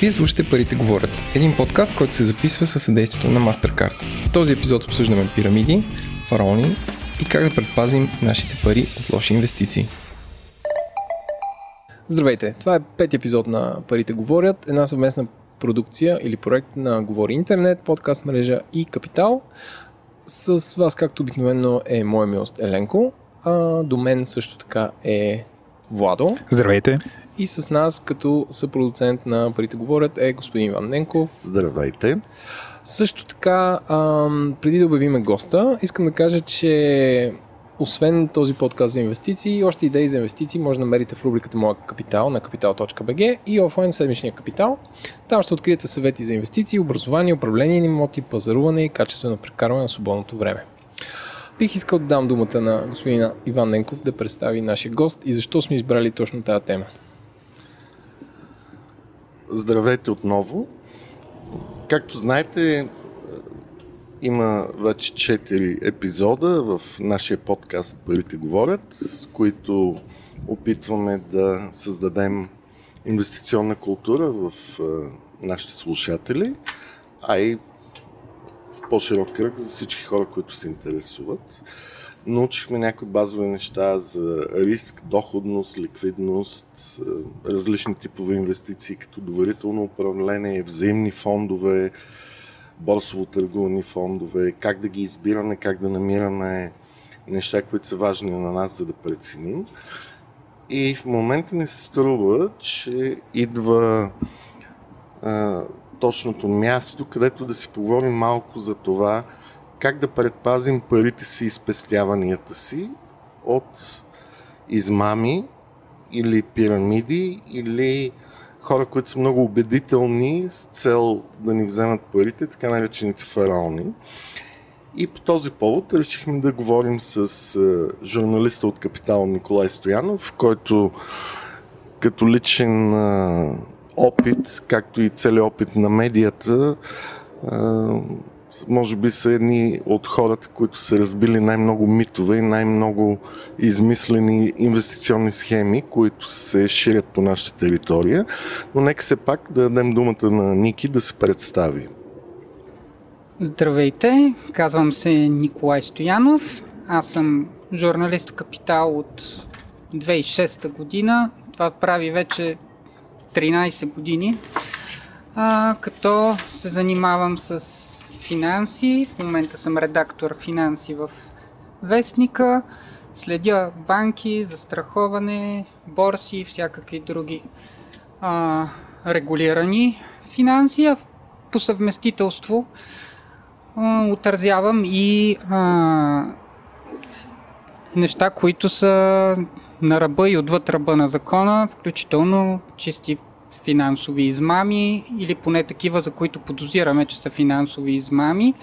Вие слушате Парите говорят, един подкаст, който се записва със съдействието на MasterCard. В този епизод обсъждаме пирамиди, фараони и как да предпазим нашите пари от лоши инвестиции. Здравейте, това е пети епизод на Парите говорят, една съвместна продукция или проект на Говори Интернет, подкаст мрежа и Капитал. С вас, както обикновено, е моя милост Еленко, а до мен също така е Владо. Здравейте. И с нас, като съпродуцент на Парите говорят, е господин Иван Ненков. Здравейте. Също така, ам, преди да обявиме госта, искам да кажа, че освен този подкаст за инвестиции, още идеи за инвестиции може да намерите в рубриката Моя капитал на capital.bg и офлайн седмичния капитал. Там ще откриете съвети за инвестиции, образование, управление на имоти, пазаруване и качествено прекарване на свободното време. Бих искал да дам думата на господина Иван Ненков да представи нашия гост и защо сме избрали точно тази тема. Здравейте отново. Както знаете, има вече 4 епизода в нашия подкаст Парите говорят, с които опитваме да създадем инвестиционна култура в нашите слушатели, а и в по-широк кръг за всички хора, които се интересуват. Научихме някои базови неща за риск, доходност, ликвидност, различни типове инвестиции, като доверително управление, взаимни фондове, борсово търгувани фондове, как да ги избираме, как да намираме неща, които са важни на нас, за да преценим. И в момента ни се струва, че идва а, точното място, където да си поговорим малко за това, как да предпазим парите си и спестяванията си от измами или пирамиди или хора, които са много убедителни с цел да ни вземат парите, така наречените фараони. И по този повод решихме да говорим с журналиста от Капитал Николай Стоянов, който като личен опит, както и целият опит на медията, може би са едни от хората, които са разбили най-много митове и най-много измислени инвестиционни схеми, които се ширят по нашата територия. Но нека се пак да дадем думата на Ники да се представи. Здравейте, казвам се Николай Стоянов. Аз съм журналист Капитал от 2006 година. Това прави вече 13 години, а, като се занимавам с финанси. В момента съм редактор финанси в Вестника. Следя банки, застраховане, борси и всякакви други а, регулирани финанси. По съвместителство а, отразявам и а, неща, които са на ръба и отвъд ръба на закона, включително чисти финансови измами или поне такива, за които подозираме, че са финансови измами,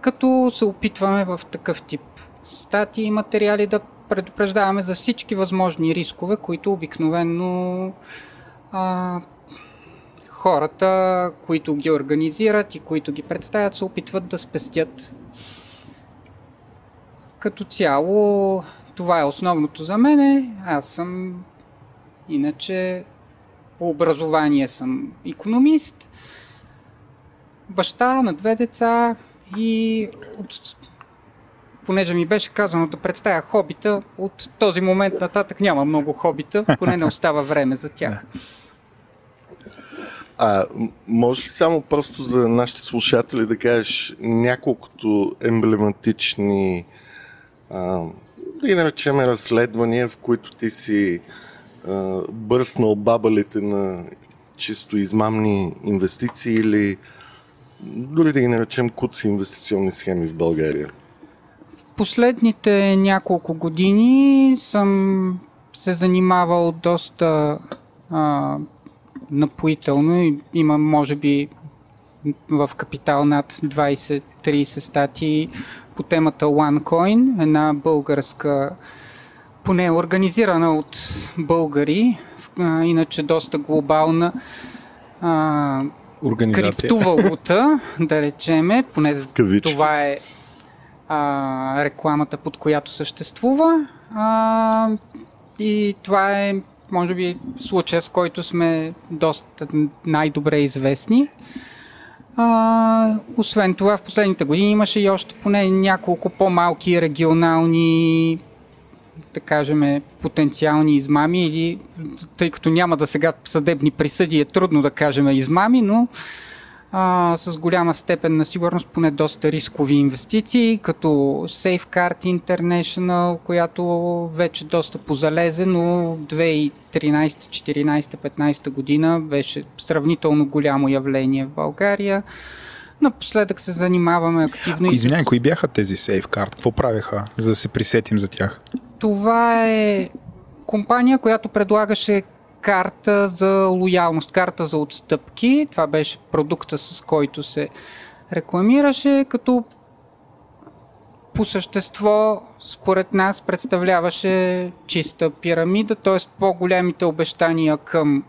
като се опитваме в такъв тип статии и материали да предупреждаваме за всички възможни рискове, които обикновено а, хората, които ги организират и които ги представят, се опитват да спестят. Като цяло, това е основното за мене. Аз съм иначе по образование съм економист, баща на две деца и от... понеже ми беше казано да представя хобита, от този момент нататък няма много хобита, поне не остава време за тях. А може ли само просто за нашите слушатели да кажеш няколкото емблематични а, да ги наречем разследвания, в които ти си бърснал бабалите на чисто измамни инвестиции или дори да ги наречем куци инвестиционни схеми в България? Последните няколко години съм се занимавал доста а, напоително имам може би в Капитал над 20-30 статии по темата OneCoin, една българска поне организирана от българи, а, иначе доста глобална а, криптовалута, да речеме, поне това е а, рекламата, под която съществува. А, и това е може би случая, с който сме доста най-добре известни. А, освен това, в последните години имаше и още поне няколко по-малки регионални да кажем, потенциални измами или тъй като няма да сега съдебни присъди, е трудно да кажем измами, но а, с голяма степен на сигурност поне доста рискови инвестиции, като Safeguard International, която вече доста позалезе, но 2013, 14, 15 година беше сравнително голямо явление в България. Напоследък се занимаваме активно. Извинявай, с... кои бяха тези Safeguard? Какво правеха, за да се присетим за тях? Това е компания, която предлагаше карта за лоялност, карта за отстъпки. Това беше продукта, с който се рекламираше, като по същество, според нас, представляваше чиста пирамида, т.е. по-големите обещания към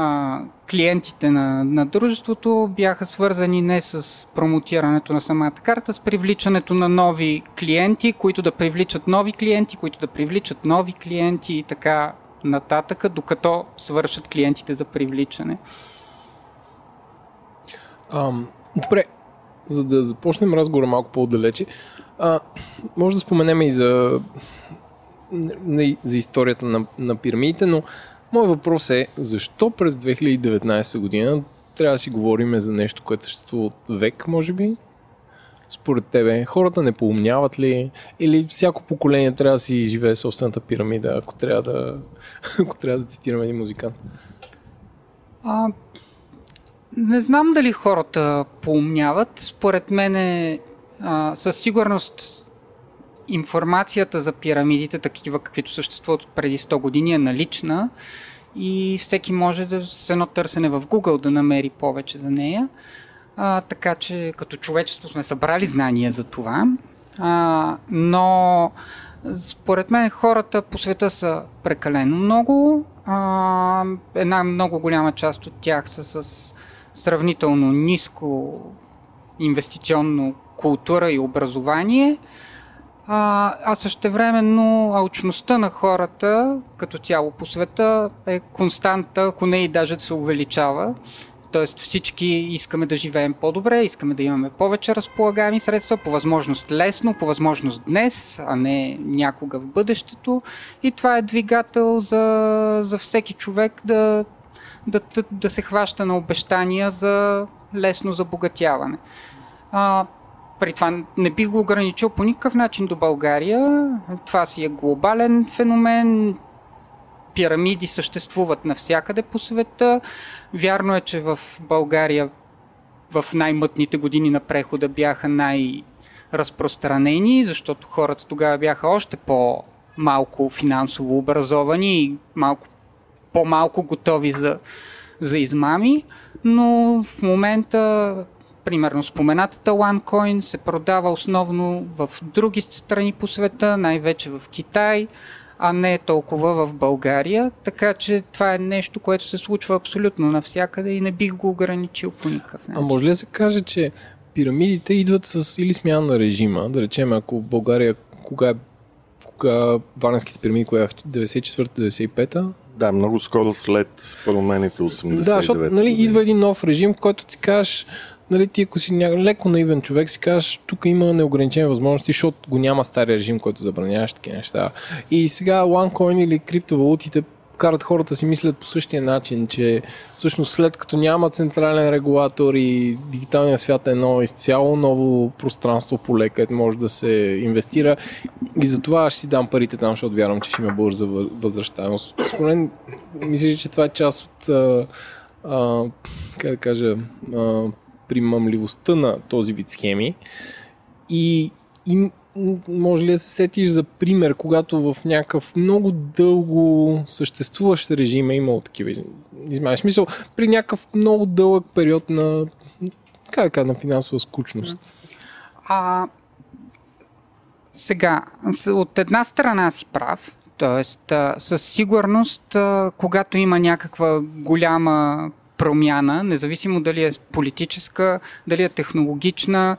а, клиентите на, на дружеството бяха свързани не с промотирането на самата карта, с привличането на нови клиенти, които да привличат нови клиенти, които да привличат нови клиенти и така нататък, докато свършат клиентите за привличане. А, добре, за да започнем разговора малко по-далече, а, може да споменем и за, за историята на, на пирамидите, но Моят въпрос е, защо през 2019 година трябва да си говорим за нещо, което съществува от век, може би? Според тебе, хората не поумняват ли? Или всяко поколение трябва да си живее собствената пирамида, ако трябва да, ако трябва да цитираме един музикант? А, не знам дали хората поумняват. Според мен е, а, със сигурност информацията за пирамидите, такива каквито съществуват преди 100 години, е налична и всеки може да с едно търсене в Google да намери повече за нея. А, така че като човечество сме събрали знания за това. А, но според мен хората по света са прекалено много. А, една много голяма част от тях са с сравнително ниско инвестиционно култура и образование а, а същевременно алчността на хората като цяло по света е константа, ако не и даже да се увеличава. Тоест всички искаме да живеем по-добре, искаме да имаме повече разполагаеми средства, по възможност лесно, по възможност днес, а не някога в бъдещето. И това е двигател за, за всеки човек да, да, да, да се хваща на обещания за лесно забогатяване. А, при това не бих го ограничил по никакъв начин до България. Това си е глобален феномен. Пирамиди съществуват навсякъде по света. Вярно е, че в България в най-мътните години на прехода бяха най-разпространени, защото хората тогава бяха още по-малко финансово образовани и малко, по-малко готови за, за измами, но в момента Примерно споменатата OneCoin се продава основно в други страни по света, най-вече в Китай, а не толкова в България. Така че това е нещо, което се случва абсолютно навсякъде и не бих го ограничил по никакъв начин. А може ли да се каже, че пирамидите идват с или смяна на режима? Да речем, ако в България кога, кога Варненските пирамиди, коя 94-95-та? Да, много скоро след промените 89 Да, защото нали, идва един нов режим, който ти кажеш, нали, ти ако си ня... леко наивен човек, си кажеш, тук има неограничени възможности, защото го няма стария режим, който забраняваш такива неща. И сега OneCoin или криптовалутите карат хората си мислят по същия начин, че всъщност след като няма централен регулатор и дигиталният свят е едно изцяло ново пространство поле, където може да се инвестира и затова ще си дам парите там, защото вярвам, че ще има бърза възвръщаемост. Според мен, мисля, че това е част от а, а, как да кажа а, примамливостта на този вид схеми и, и може ли да се сетиш за пример, когато в някакъв много дълго съществуващ режим е имало такива измами? Смисъл, при някакъв много дълъг период на, как да на финансова скучност. А, сега, от една страна си прав, т.е. със сигурност, когато има някаква голяма промяна, независимо дали е политическа, дали е технологична,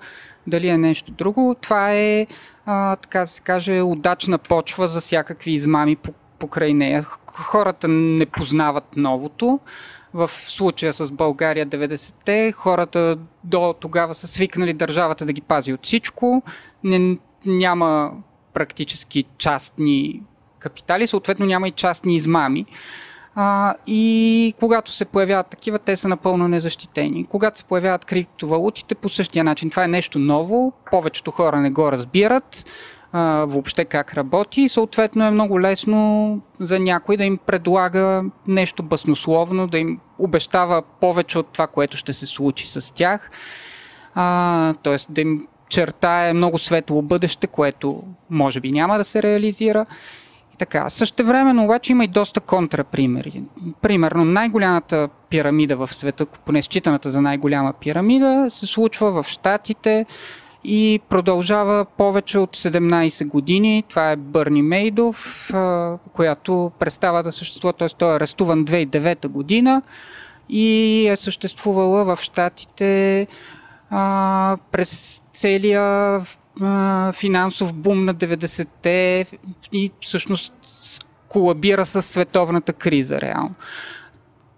дали е нещо друго. Това е, а, така да се каже, удачна почва за всякакви измами по покрай нея. Хората не познават новото. В случая с България 90-те, хората до тогава са свикнали държавата да ги пази от всичко. Не, няма практически частни капитали, съответно няма и частни измами. А, и когато се появяват такива, те са напълно незащитени. Когато се появяват криптовалутите по същия начин, това е нещо ново, повечето хора не го разбират а, въобще как работи и съответно е много лесно за някой да им предлага нещо баснословно, да им обещава повече от това, което ще се случи с тях. А, тоест да им чертае много светло бъдеще, което може би няма да се реализира. Така, същевременно обаче има и доста контрапримери. Примерно най-голямата пирамида в света, поне считаната за най-голяма пирамида, се случва в Штатите и продължава повече от 17 години. Това е Бърни Мейдов, която престава да съществува, т.е. той е арестуван 2009 година и е съществувала в Штатите а, през целия финансов бум на 90-те и всъщност колабира с световната криза реално.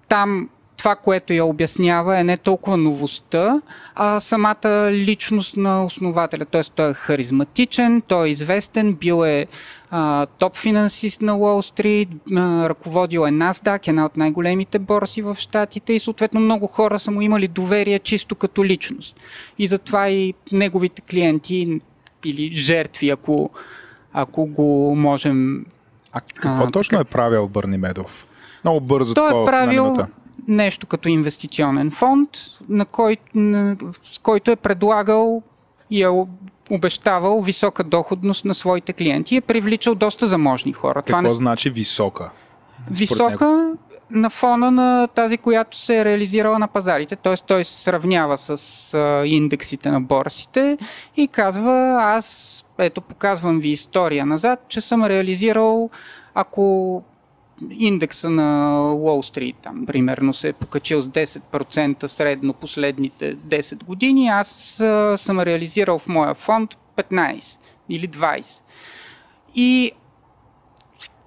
Там това, което я обяснява е не толкова новостта, а самата личност на основателя. Т.е. той е харизматичен, той е известен, бил е а, топ финансист на Уолл Стрит, ръководил е NASDAQ, една от най-големите борси в Штатите и съответно много хора са му имали доверие чисто като личност. И затова и неговите клиенти или жертви, ако, ако го можем а какво а, точно така? е правил Бърни Медов? Много бързо Той е правил нещо като инвестиционен фонд, на кой, на, с който е предлагал и е обещавал висока доходност на своите клиенти и е привличал доста заможни хора. Какво Това не... значи висока? Висока? На фона на тази, която се е реализирала на пазарите. Т.е. той се сравнява с индексите на борсите и казва, аз ето показвам ви история назад, че съм реализирал ако индекса на Уолл Стрит, там, примерно, се е покачил с 10% средно последните 10 години, аз а, съм реализирал в моя фонд 15 или 20. И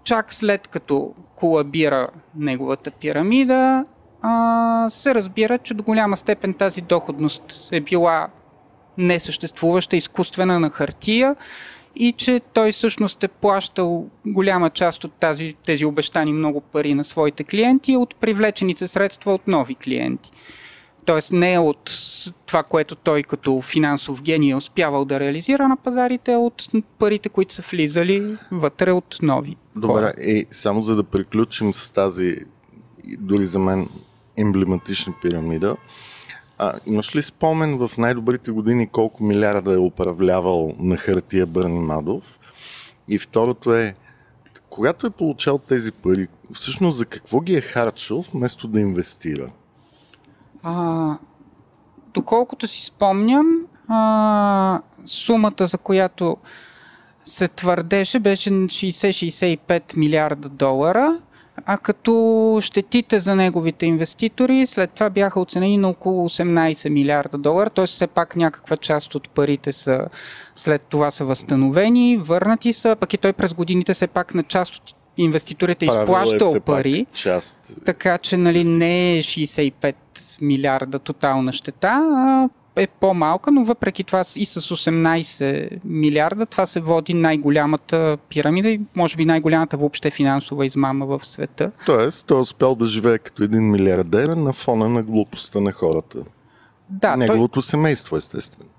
чак след като колабира неговата пирамида, а, се разбира, че до голяма степен тази доходност е била несъществуваща, изкуствена на хартия и че той всъщност е плащал голяма част от тази, тези обещани много пари на своите клиенти от привлечените средства от нови клиенти. Тоест не е от това, което той като финансов гений е успявал да реализира на пазарите, а от парите, които са влизали вътре от нови. Добре, хора. и само за да приключим с тази, дори за мен, емблематична пирамида, а, имаш ли спомен в най-добрите години колко милиарда е управлявал на хартия Бърни Мадов? И второто е, когато е получал тези пари, всъщност за какво ги е харчил, вместо да инвестира? А, доколкото си спомням, а, сумата, за която се твърдеше, беше 60-65 милиарда долара – а като щетите за неговите инвеститори след това бяха оценени на около 18 милиарда долара, т.е. все пак някаква част от парите са след това са възстановени, върнати са, пък и той през годините все пак на част от инвеститорите е изплащал е пари, част... така че нали, не е 65 милиарда тотална щета, а е по-малка, но въпреки това и с 18 милиарда това се води най-голямата пирамида и може би най-голямата въобще финансова измама в света. Тоест, той е успял да живее като един милиардер на фона на глупостта на хората. Да, Неговото той... семейство, естествено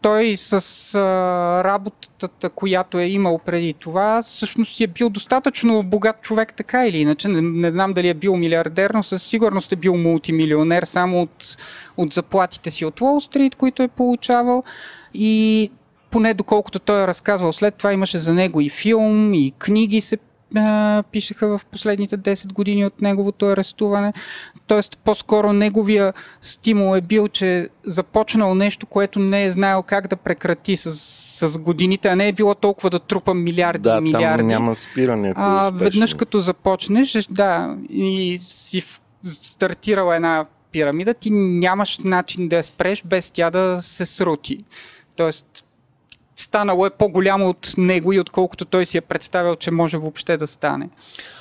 той с а, работата, която е имал преди това, всъщност е бил достатъчно богат човек, така или иначе. Не, не знам дали е бил милиардер, но със сигурност е бил мултимилионер само от, от заплатите си от Уолл Стрит, които е получавал. И поне доколкото той е разказвал, след това имаше за него и филм, и книги се а, пишеха в последните 10 години от неговото арестуване. Тоест, по-скоро неговия стимул е бил, че започнал нещо, което не е знаел как да прекрати с, с годините, а не е било толкова да трупа милиарди да, и милиарди. Там няма спиране. А, веднъж като започнеш, да, и си стартирала една пирамида, ти нямаш начин да я спреш без тя да се срути. Тоест, станало е по-голямо от него и отколкото той си е представил, че може въобще да стане.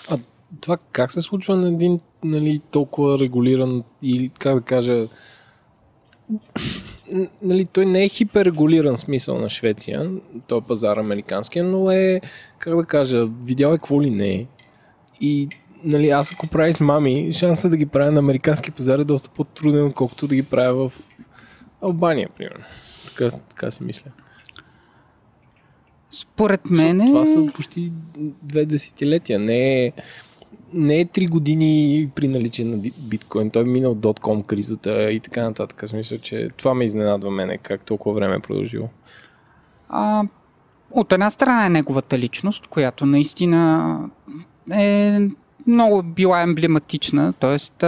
А това как се случва на един нали, толкова регулиран или как да кажа нали, той не е хиперрегулиран смисъл на Швеция, той е пазар американския, но е, как да кажа, видял е какво ли не е. И нали, аз ако правя с мами, шансът да ги правя на американски пазар е доста по-труден, отколкото да ги правя в Албания, примерно. Така, така си мисля. Според мен. Това са почти две десетилетия. Не е, не е три години при наличие на биткоин. Той е минал дотком кризата и така нататък. Аз мисля, че това ме изненадва мене, как толкова време е продължило. А, от една страна е неговата личност, която наистина е много била емблематична. Тоест,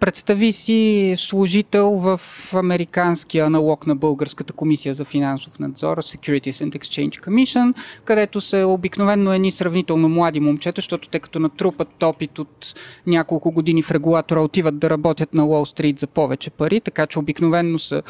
представи си служител в американския аналог на Българската комисия за финансов надзор, Securities and Exchange Commission, където са обикновено едни сравнително млади момчета, защото те като натрупат опит от няколко години в регулатора отиват да работят на Уолл Стрит за повече пари, така че обикновено са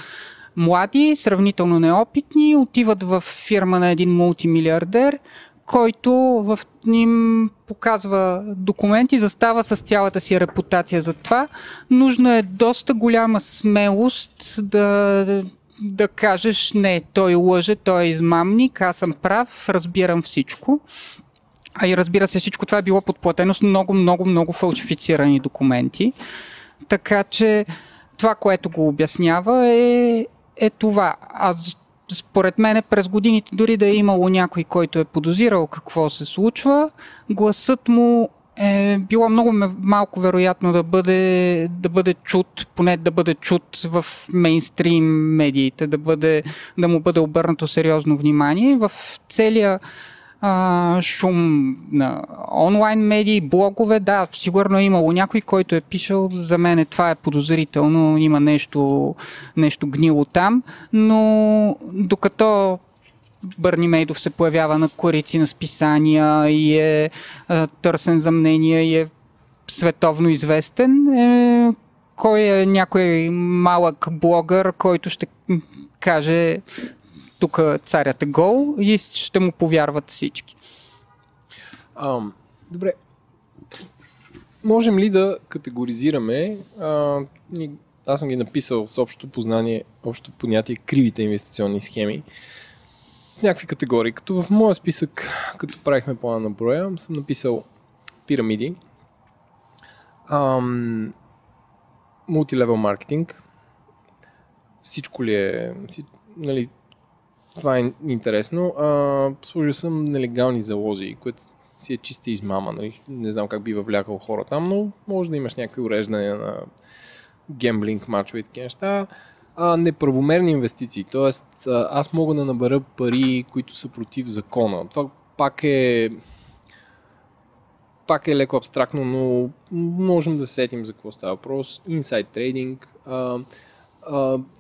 млади, сравнително неопитни, отиват в фирма на един мултимилиардер, който в ним показва документи, застава с цялата си репутация за това. Нужна е доста голяма смелост да, да кажеш не, той лъже, той е измамник, аз съм прав, разбирам всичко. А и разбира се, всичко това е било подплатено с много, много, много фалшифицирани документи. Така че това, което го обяснява е, е това. А според мен през годините, дори да е имало някой, който е подозирал какво се случва, гласът му е било много малко вероятно да бъде, да бъде чут, поне да бъде чут в мейнстрим медиите, да, бъде, да му бъде обърнато сериозно внимание. В целия а, шум на онлайн медии, блогове. Да, сигурно е имало някой, който е пишал, за мен това е подозрително, има нещо, нещо гнило там, но докато Бърни Мейдов се появява на корици на списания и е а, търсен за мнение и е световно известен, е, кой е някой малък блогър, който ще каже тук царят е гол и ще му повярват всички. А, добре. Можем ли да категоризираме, а, аз съм ги написал с общо познание, общо понятие кривите инвестиционни схеми, в някакви категории. Като в моя списък, като правихме плана на броя, съм написал пирамиди, ам, мултилевел маркетинг, всичко ли е, нали, това е интересно. А, служил съм нелегални залози, което си е чиста измама. Нали? Не знам как би въвлякал хора там, но може да имаш някакви уреждания на гемблинг, мачове и такива неща. А, неправомерни инвестиции. Тоест, аз мога да набера пари, които са против закона. Това пак е пак е леко абстрактно, но можем да сетим за какво става въпрос. Инсайд трейдинг,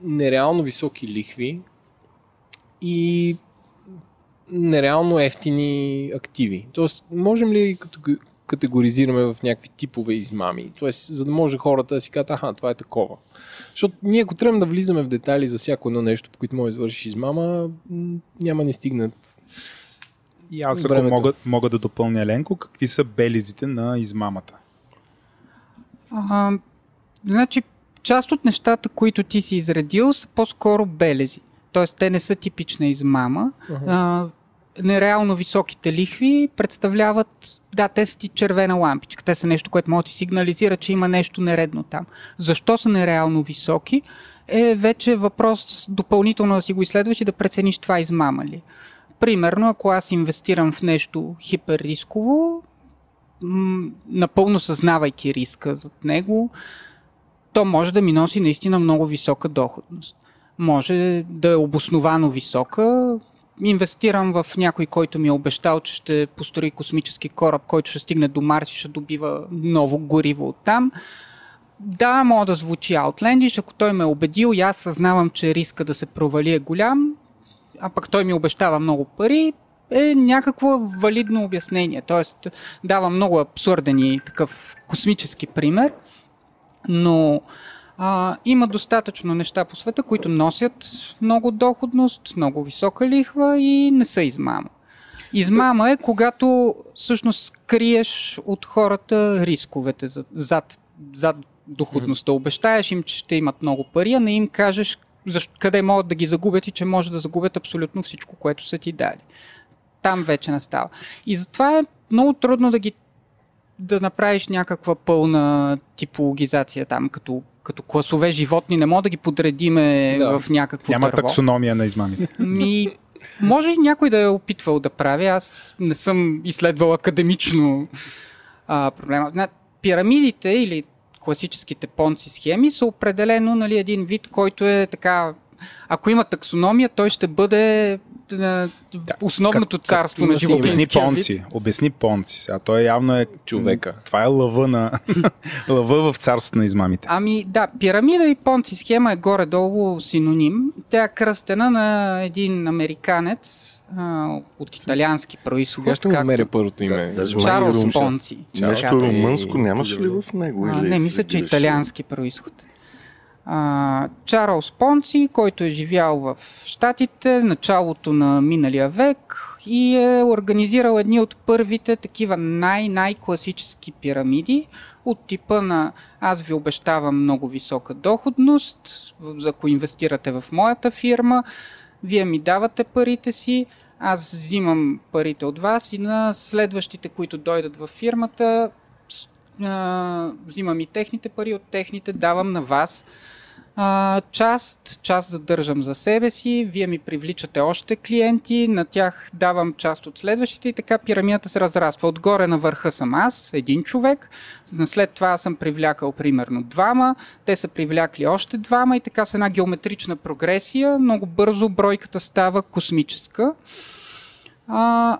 нереално високи лихви, и нереално ефтини активи. Тоест, можем ли като категоризираме в някакви типове измами. Тоест, за да може хората да си кажат, аха, това е такова. Защото ние, ако трябва да влизаме в детайли за всяко едно нещо, по което може да извършиш измама, няма ни стигнат. И аз ако мога, мога да допълня Ленко, какви са белизите на измамата? А, значи, част от нещата, които ти си изредил, са по-скоро белези т.е. те не са типична измама. Uh-huh. А, нереално високите лихви представляват, да, те са ти червена лампичка. Те са нещо, което може да ти сигнализира, че има нещо нередно там. Защо са нереално високи? Е вече въпрос допълнително да си го изследваш и да прецениш това измама ли. Примерно, ако аз инвестирам в нещо хиперрисково, м- напълно съзнавайки риска зад него, то може да ми носи наистина много висока доходност може да е обосновано висока. Инвестирам в някой, който ми е обещал, че ще построи космически кораб, който ще стигне до Марс и ще добива ново гориво от там. Да, мога да звучи Outlandish, ако той ме е убедил и аз съзнавам, че риска да се провали е голям, а пък той ми обещава много пари, е някакво валидно обяснение. Тоест, дава много абсурден и такъв космически пример, но А, има достатъчно неща по света, които носят много доходност, много висока лихва и не са измама. Измама е когато всъщност криеш от хората рисковете зад, зад доходността. Обещаеш им, че ще имат много пари, а не им кажеш защо, къде могат да ги загубят и че може да загубят абсолютно всичко, което са ти дали. Там вече не става. И затова е много трудно да ги да направиш някаква пълна типологизация там, като, като класове животни, не мога да ги подредиме да. в някакво Няма дърво. таксономия на измамите. Ми, може и някой да е опитвал да прави. Аз не съм изследвал академично а, проблема. Пирамидите или класическите понци схеми са определено нали, един вид, който е така ако има таксономия, той ще бъде да, основното как, царство как, на живота. Обясни Понци. Обясни Понци. Сега той явно е човека. Това е лъва, на, лъва в царството на измамите. Ами да, пирамида и Понци схема е горе-долу синоним. Тя е кръстена на един американец а, от италиански происход. Сега ще намеря първото име. Да, Чарлз Понци. Нещо румънско нямаше ли в него? А, не, мисля, че италиански происход а, Чарлз Понци, който е живял в Штатите началото на миналия век и е организирал едни от първите такива най-най-класически пирамиди от типа на аз ви обещавам много висока доходност, ако инвестирате в моята фирма, вие ми давате парите си, аз взимам парите от вас и на следващите, които дойдат в фирмата, взимам и техните пари от техните, давам на вас а, част, част задържам за себе си, вие ми привличате още клиенти, на тях давам част от следващите и така пирамидата се разраства. Отгоре на върха съм аз, един човек, след това съм привлякал примерно двама, те са привлякли още двама и така с една геометрична прогресия, много бързо бройката става космическа. А,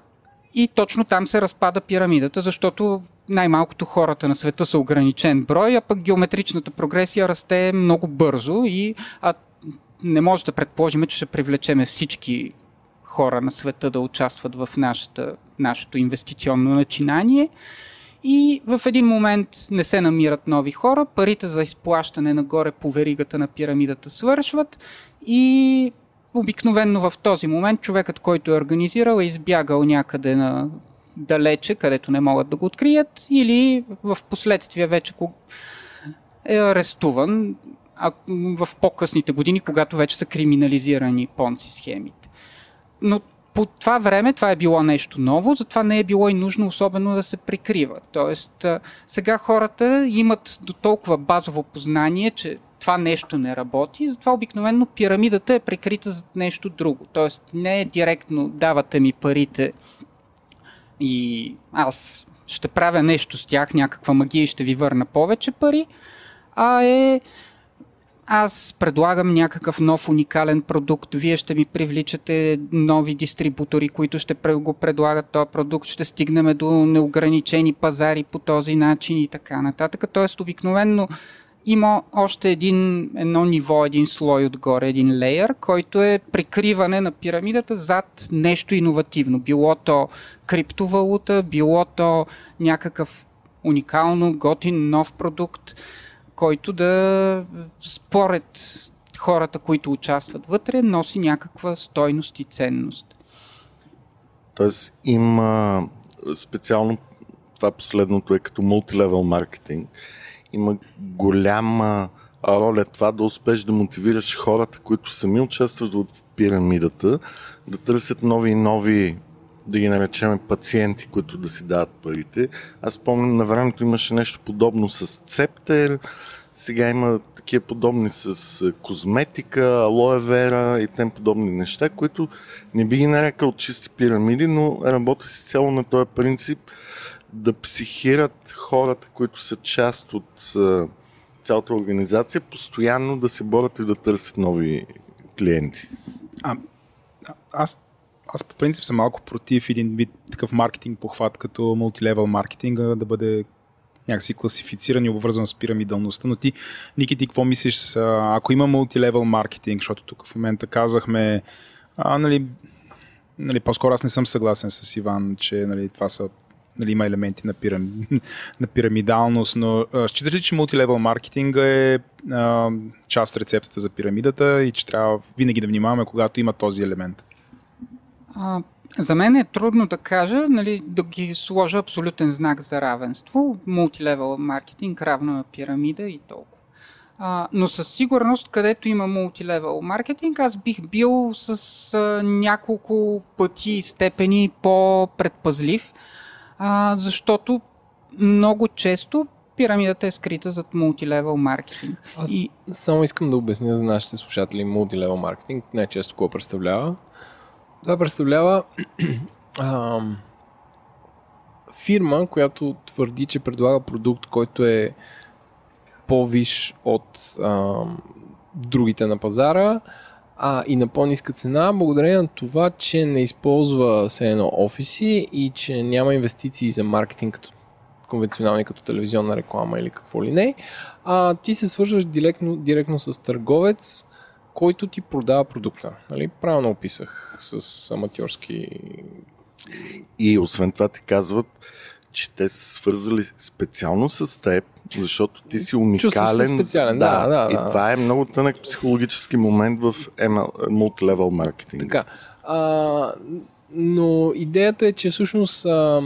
и точно там се разпада пирамидата, защото най-малкото хората на света са ограничен брой, а пък геометричната прогресия расте много бързо и а, не може да предположим, че ще привлечеме всички хора на света да участват в нашата, нашето инвестиционно начинание. И в един момент не се намират нови хора, парите за изплащане нагоре по веригата на пирамидата свършват и обикновенно в този момент човекът, който е организирал, е избягал някъде на далече, където не могат да го открият, или в последствие вече е арестуван а в по-късните години, когато вече са криминализирани понци схемите. Но по това време това е било нещо ново, затова не е било и нужно особено да се прикрива. Тоест, сега хората имат до толкова базово познание, че това нещо не работи, затова обикновено пирамидата е прикрита за нещо друго. Тоест, не е директно давате ми парите и аз ще правя нещо с тях, някаква магия и ще ви върна повече пари, а е аз предлагам някакъв нов уникален продукт, вие ще ми привличате нови дистрибутори, които ще го предлагат този продукт, ще стигнем до неограничени пазари по този начин и така нататък. Тоест, обикновенно има още един, едно ниво, един слой отгоре, един леер, който е прикриване на пирамидата зад нещо иновативно. Било то криптовалута, било то някакъв уникално, готин, нов продукт, който да, според хората, които участват вътре, носи някаква стойност и ценност. Тоест има специално това последното е като мултилевел маркетинг има голяма роля това да успеш да мотивираш хората, които сами участват в пирамидата, да търсят нови и нови да ги наречем пациенти, които да си дават парите. Аз помням на времето имаше нещо подобно с Цептер, сега има такива подобни с козметика, алоe вера и тем подобни неща, които не би ги нарекал чисти пирамиди, но работи си цяло на този принцип да психират хората, които са част от цялата организация, постоянно да се борят и да търсят нови клиенти. А, аз, аз по принцип съм малко против един вид такъв маркетинг похват като мултилевел маркетинга да бъде някакси класифициран и обвързан с пирамидалността, но ти, Ники, ти какво мислиш, ако има мултилевел маркетинг, защото тук в момента казахме, а, нали, нали, по-скоро аз не съм съгласен с Иван, че нали, това са нали, има елементи на, пирам... на пирамидалност, но считаш ли, че мултилевел маркетинга е а, част от рецептата за пирамидата и че трябва винаги да внимаваме, когато има този елемент? А, за мен е трудно да кажа, нали, да ги сложа абсолютен знак за равенство. Мултилевел маркетинг равно на пирамида и толкова. А, но със сигурност, където има мултилевел маркетинг, аз бих бил с а, няколко пъти степени по-предпазлив, а, защото много често пирамидата е скрита зад мултилевел маркетинг. Аз и... само искам да обясня за нашите слушатели мултилевел маркетинг, не често какво представлява. Това представлява а, фирма, която твърди, че предлага продукт, който е по-виш от а, другите на пазара а, и на по-ниска цена, благодарение на това, че не използва се едно офиси и че няма инвестиции за маркетинг като конвенционални, като телевизионна реклама или какво ли не, а, ти се свързваш директно, директно с търговец, който ти продава продукта. Нали? Правилно описах с аматьорски. И освен това ти казват, че те са свързали специално с теб, защото ти си уникален. специален, да, да, да. И това е много тънък психологически момент в multi-level маркетинг. Така. А, но идеята е, че всъщност а,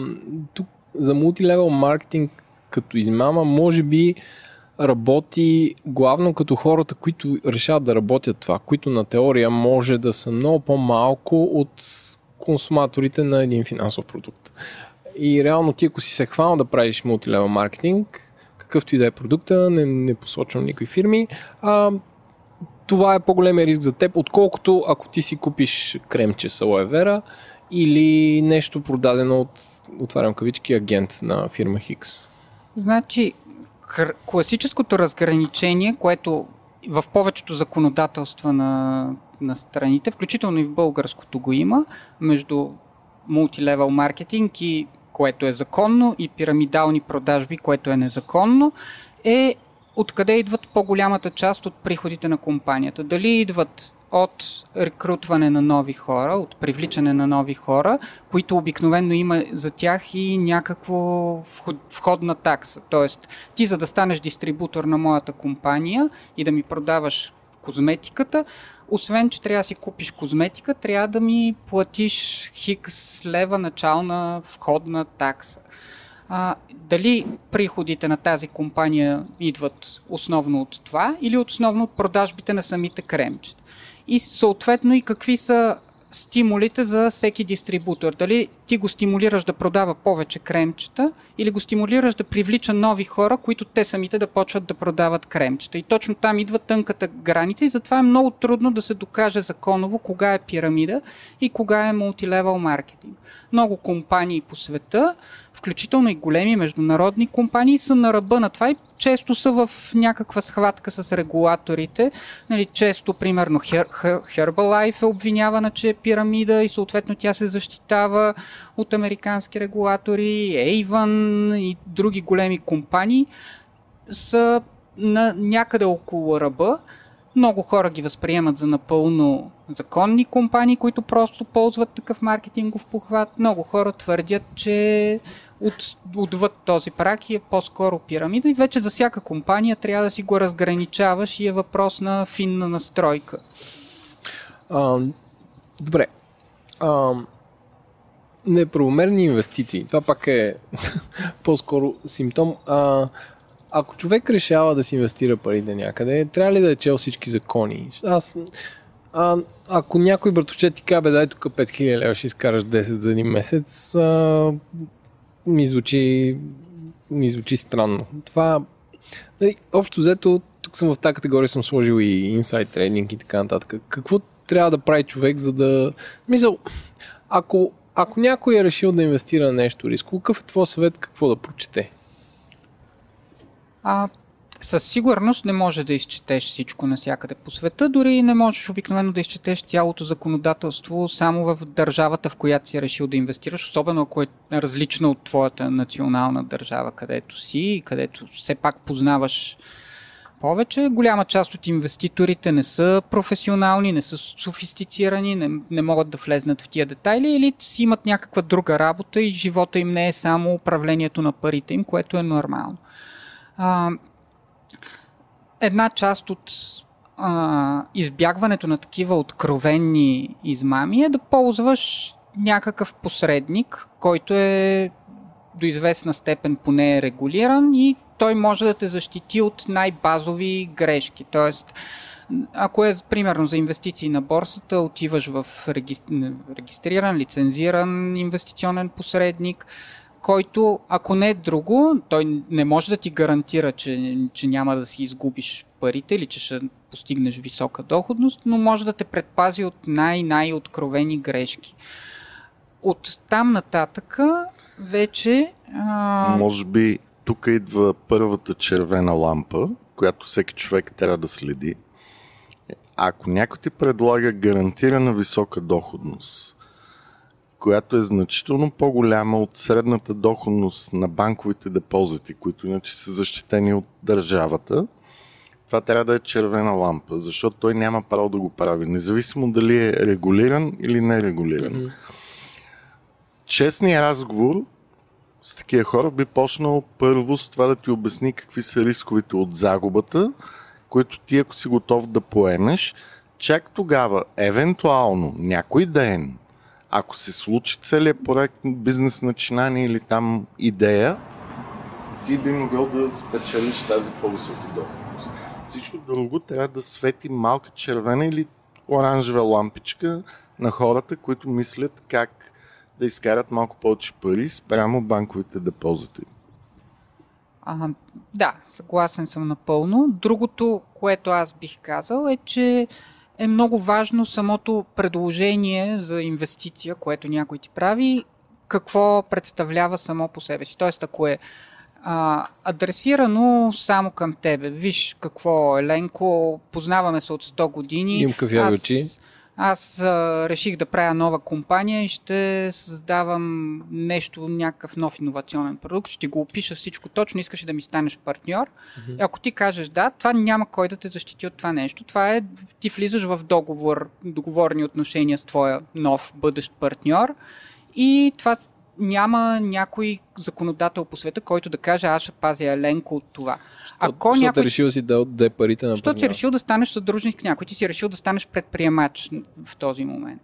тук за мултилевел маркетинг като измама, може би работи главно като хората, които решават да работят това, които на теория може да са много по-малко от консуматорите на един финансов продукт. И реално ти, ако си се хванал да правиш мултилевел маркетинг, какъвто и да е продукта, не, не посочвам никакви фирми, а, това е по-големия риск за теб, отколкото ако ти си купиш кремче с алоe вера или нещо продадено от, отварям кавички, агент на фирма Хикс. Значи, класическото разграничение, което в повечето законодателства на, на страните, включително и в българското го има, между мултилевел маркетинг и което е законно и пирамидални продажби, което е незаконно, е откъде идват по-голямата част от приходите на компанията. Дали идват от рекрутване на нови хора, от привличане на нови хора, които обикновено има за тях и някакво входна такса. Тоест, ти за да станеш дистрибутор на моята компания и да ми продаваш козметиката, освен, че трябва да си купиш козметика, трябва да ми платиш хикс лева начална входна такса. А, дали приходите на тази компания идват основно от това или основно от продажбите на самите кремчета? И съответно и какви са стимулите за всеки дистрибутор. Дали ти го стимулираш да продава повече кремчета или го стимулираш да привлича нови хора, които те самите да почват да продават кремчета. И точно там идва тънката граница и затова е много трудно да се докаже законово кога е пирамида и кога е мултилевел маркетинг. Много компании по света включително и големи международни компании, са на ръба на това и често са в някаква схватка с регулаторите. Нали, често, примерно, Herbalife е обвинявана, че е пирамида и съответно тя се защитава от американски регулатори, Avon и други големи компании са на някъде около ръба. Много хора ги възприемат за напълно законни компании, които просто ползват такъв маркетингов похват. Много хора твърдят, че от, отвъд този прак и е по-скоро пирамида и вече за всяка компания трябва да си го разграничаваш и е въпрос на финна настройка. А, добре. А, неправомерни инвестиции. Това пак е по-скоро симптом. А, ако човек решава да си инвестира парите някъде, трябва ли да е чел всички закони? Аз а, ако някой братовчет ти каже, дай тук 5000 лева ще изкараш 10 за един месец, а, ми звучи, ми звучи странно. Това, нали, общо взето, тук съм в тази категория, съм сложил и инсайд трейдинг и така нататък. Какво трябва да прави човек, за да... Мисъл, ако, ако някой е решил да инвестира на нещо риско, какъв е твой съвет какво да прочете? А, със сигурност не може да изчетеш всичко навсякъде по света, дори не можеш обикновено да изчетеш цялото законодателство само в държавата, в която си решил да инвестираш, особено ако е различно от твоята национална държава, където си, където все пак познаваш повече. Голяма част от инвеститорите не са професионални, не са софистицирани, не, не могат да влезнат в тия детайли или си имат някаква друга работа и живота им не е само управлението на парите им, което е нормално. А, една част от а, избягването на такива откровенни измами е да ползваш някакъв посредник, който е до известна степен поне е регулиран и той може да те защити от най-базови грешки. Тоест, ако е примерно за инвестиции на борсата, отиваш в регистриран, лицензиран инвестиционен посредник, който, ако не е друго, той не може да ти гарантира, че, че няма да си изгубиш парите или че ще постигнеш висока доходност, но може да те предпази от най-най-откровени грешки. От там нататъка вече... А... Може би тук идва първата червена лампа, която всеки човек трябва да следи. Ако някой ти предлага гарантирана висока доходност, която е значително по-голяма от средната доходност на банковите депозити, които иначе са защитени от държавата, това трябва да е червена лампа, защото той няма право да го прави, независимо дали е регулиран или не регулиран. Mm-hmm. Честният разговор с такива хора би почнал първо с това да ти обясни какви са рисковете от загубата, които ти ако си готов да поемеш, чак тогава, евентуално, някой ден, ако се случи целият проект, бизнес начинание или там идея, ти би могъл да спечелиш тази по-висока доходност. Всичко друго трябва да свети малка червена или оранжева лампичка на хората, които мислят как да изкарат малко повече пари спрямо банковите депозити. А, да, съгласен съм напълно. Другото, което аз бих казал е, че е много важно самото предложение за инвестиция, което някой ти прави, какво представлява само по себе си. Тоест, ако е а, адресирано само към тебе. Виж какво, Еленко, познаваме се от 100 години. Им кафяви очи аз а, реших да правя нова компания и ще създавам нещо, някакъв нов иновационен продукт, ще го опиша всичко точно, искаш да ми станеш партньор. Mm-hmm. Ако ти кажеш да, това няма кой да те защити от това нещо. Това е, ти влизаш в договор, договорни отношения с твоя нов бъдещ партньор и това няма някой законодател по света, който да каже аз ще пазя Еленко от това. Ако Защото някой... решил си да отде парите на Защото си решил да станеш съдружник някой, ти си решил да станеш предприемач в този момент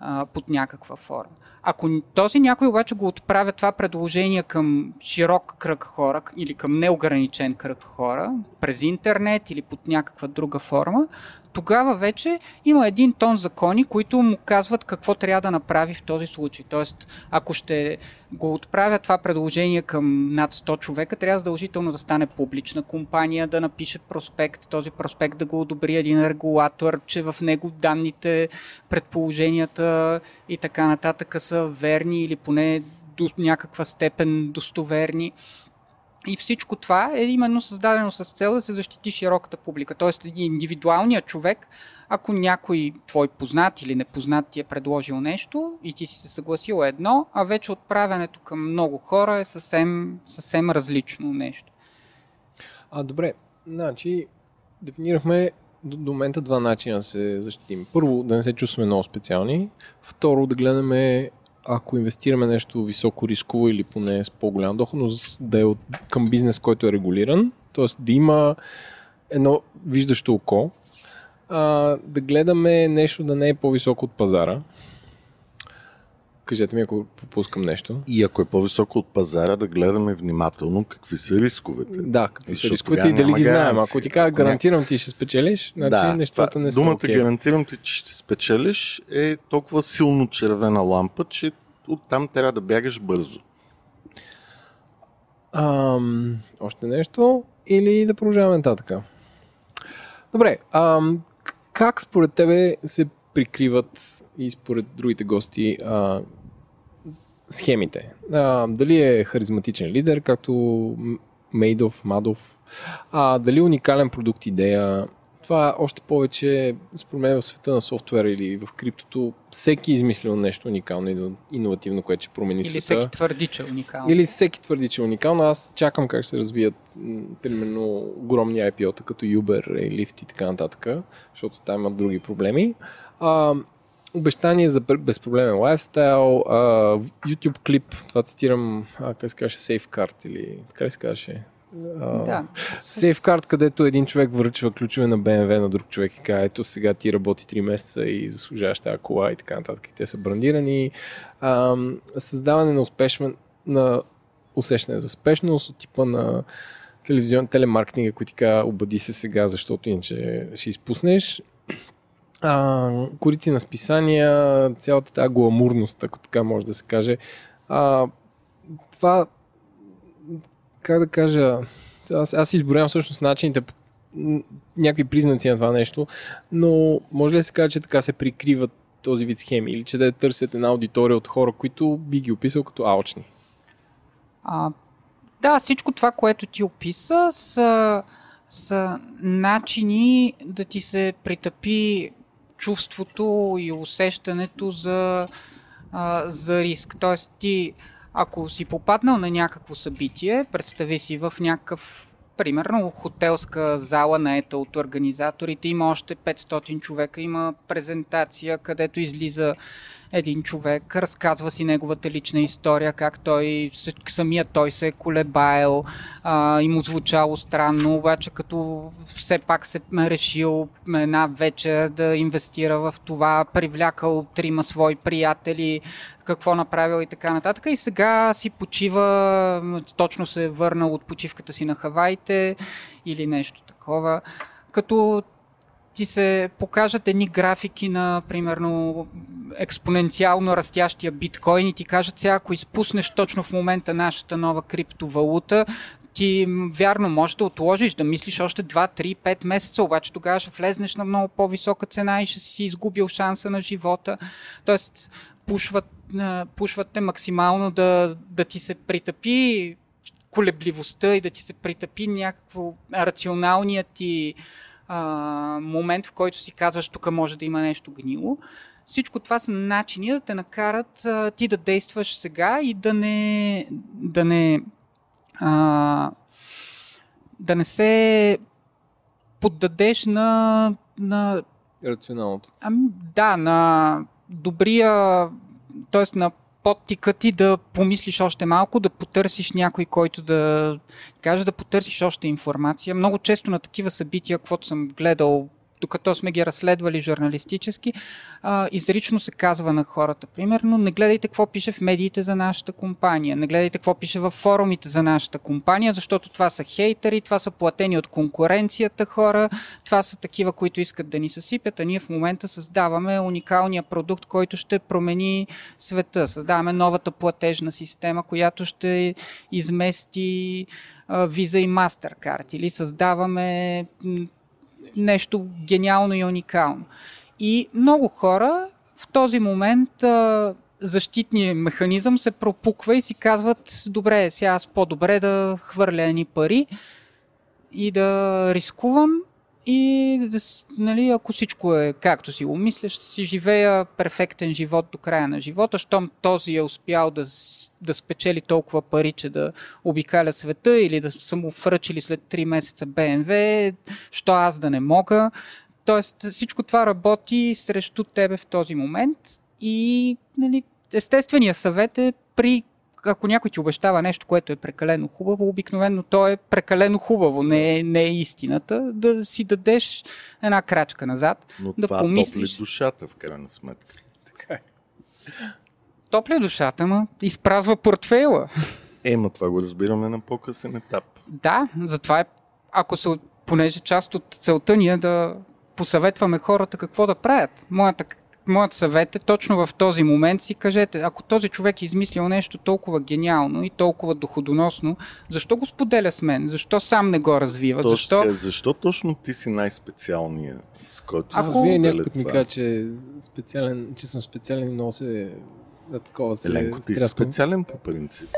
а, под някаква форма. Ако този някой обаче го отправя това предложение към широк кръг хора или към неограничен кръг хора, през интернет или под някаква друга форма, тогава вече има един тон закони, които му казват какво трябва да направи в този случай. Тоест, ако ще го отправя това предложение към над 100 човека, трябва задължително да стане публична компания, да напише проспект, този проспект да го одобри един регулатор, че в него данните, предположенията и така нататък са верни или поне до някаква степен достоверни. И всичко това е именно създадено с цел да се защити широката публика. Тоест индивидуалният човек, ако някой твой познат или непознат ти е предложил нещо и ти си се съгласил едно, а вече отправянето към много хора е съвсем, съвсем различно нещо. А, добре, значи дефинирахме до, до момента два начина да се защитим. Първо, да не се чувстваме много специални. Второ, да гледаме ако инвестираме нещо високо рисково или поне с по-голяма доходност, да е от, към бизнес, който е регулиран, т.е. да има едно виждащо око, а, да гледаме нещо да не е по-високо от пазара. Кажете ми, ако пропускам нещо. И ако е по-високо от пазара, да гледаме внимателно какви са рисковете. Да, какви са рисковете и дали ги знаем. Ако ти кажа, гарантирам ти ще спечелиш, значи да, нещата това, не са Думата okay. гарантирам ти, че ще спечелиш е толкова силно червена лампа, че оттам трябва да бягаш бързо. Ам, още нещо или да продължаваме нататък? Добре, ам, как според тебе се прикриват и според другите гости а, схемите? А, дали е харизматичен лидер, както Мейдов, Мадов, а, дали е уникален продукт идея, това още повече, според мен, в света на софтуера или в криптото, всеки е измислил нещо уникално и иновативно, което ще промени Или света. всеки твърди, че е уникално. Или всеки твърди, че е уникално. Аз чакам как се развият, примерно, огромни IPO-та, като Uber Lyft и така нататък, защото там имат други проблеми. А, обещание за безпроблемен лайфстайл, а, YouTube клип, това цитирам, а, как се каже, Safecard или така ли се каже? А, Да. Сейфкарт, където един човек връчва ключове на BMW на друг човек и казва, ето сега ти работи 3 месеца и заслужаваш тази кола и така нататък. И те са брандирани. Ам, създаване на успешен, на усещане за спешност от типа на телевизион, телемаркетинга, който ти казва, обади се сега, защото иначе ще изпуснеш. А, корици на списания, цялата тази гламурност, ако така може да се каже. А, това, как да кажа, аз, аз изборявам всъщност начините, някакви признаци на това нещо, но може ли да се каже, че така се прикриват този вид схеми или че да търсят една аудитория от хора, които би ги описал като алчни? А, да, всичко това, което ти описа, са, са начини да ти се притъпи чувството и усещането за, а, за риск. Тоест ти, ако си попаднал на някакво събитие, представи си в някакъв примерно хотелска зала наета от организаторите, има още 500 човека, има презентация, където излиза един човек, разказва си неговата лична история, как той, самия той се е колебаел а, и му звучало странно, обаче като все пак се е решил една вечер да инвестира в това, привлякал трима свои приятели, какво направил и така нататък. И сега си почива, точно се е върнал от почивката си на Хаваите или нещо такова. Като ти се покажат едни графики на, примерно, експоненциално растящия биткоин и ти кажат сега, ако изпуснеш точно в момента нашата нова криптовалута, ти вярно можеш да отложиш, да мислиш още 2, 3, 5 месеца, обаче тогава ще влезнеш на много по-висока цена и ще си изгубил шанса на живота. Тоест, пушват, пушват те максимално да, да ти се притъпи колебливостта и да ти се притъпи някакво рационалният ти а, момент, в който си казваш, тук може да има нещо гнило. Всичко това са начини да те накарат а, ти да действаш сега и да не, да не, а, да не се поддадеш на, на Рационалното. Ами, да, на добрия, т.е. на подтика ти да помислиш още малко, да потърсиш някой, който да каже да потърсиш още информация. Много често на такива събития, каквото съм гледал докато сме ги разследвали журналистически, а, изрично се казва на хората, примерно, не гледайте какво пише в медиите за нашата компания, не гледайте какво пише в форумите за нашата компания, защото това са хейтери, това са платени от конкуренцията хора, това са такива, които искат да ни съсипят, а ние в момента създаваме уникалния продукт, който ще промени света. Създаваме новата платежна система, която ще измести Visa и MasterCard или създаваме нещо гениално и уникално. И много хора в този момент а, защитният механизъм се пропуква и си казват, добре, сега аз по-добре да хвърля едни пари и да рискувам и нали, ако всичко е както си го мисля, ще си живея перфектен живот до края на живота, щом този е успял да, да спечели толкова пари, че да обикаля света или да са му връчили след 3 месеца БМВ, що аз да не мога. Тоест всичко това работи срещу тебе в този момент и нали, естественият съвет е при ако някой ти обещава нещо, което е прекалено хубаво, обикновено то е прекалено хубаво, не е, не е истината, да си дадеш една крачка назад, Но да това помислиш. топли душата, в крайна сметка. Така е. Топля душата, ма изпразва портфейла. Ема това го разбираме на по-късен етап. Да, затова е, ако се, понеже част от целта ни е да посъветваме хората какво да правят. Моята, моят съвет е точно в този момент си кажете, ако този човек е измислил нещо толкова гениално и толкова доходоносно, защо го споделя с мен? Защо сам не го развива? Точно Защо? така, защо точно ти си най-специалният, с който Ако- Аз вие някой ми каза, че, специален, че съм специален и много се... Да, такова се Еленко, ти си специален по принцип.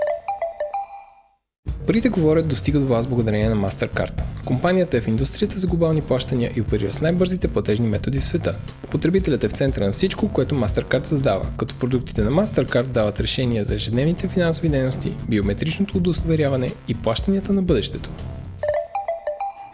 Парите говорят достига до вас благодарение на MasterCard. Компанията е в индустрията за глобални плащания и оперира с най-бързите платежни методи в света. Потребителят е в центъра на всичко, което MasterCard създава, като продуктите на MasterCard дават решения за ежедневните финансови дейности, биометричното удостоверяване и плащанията на бъдещето.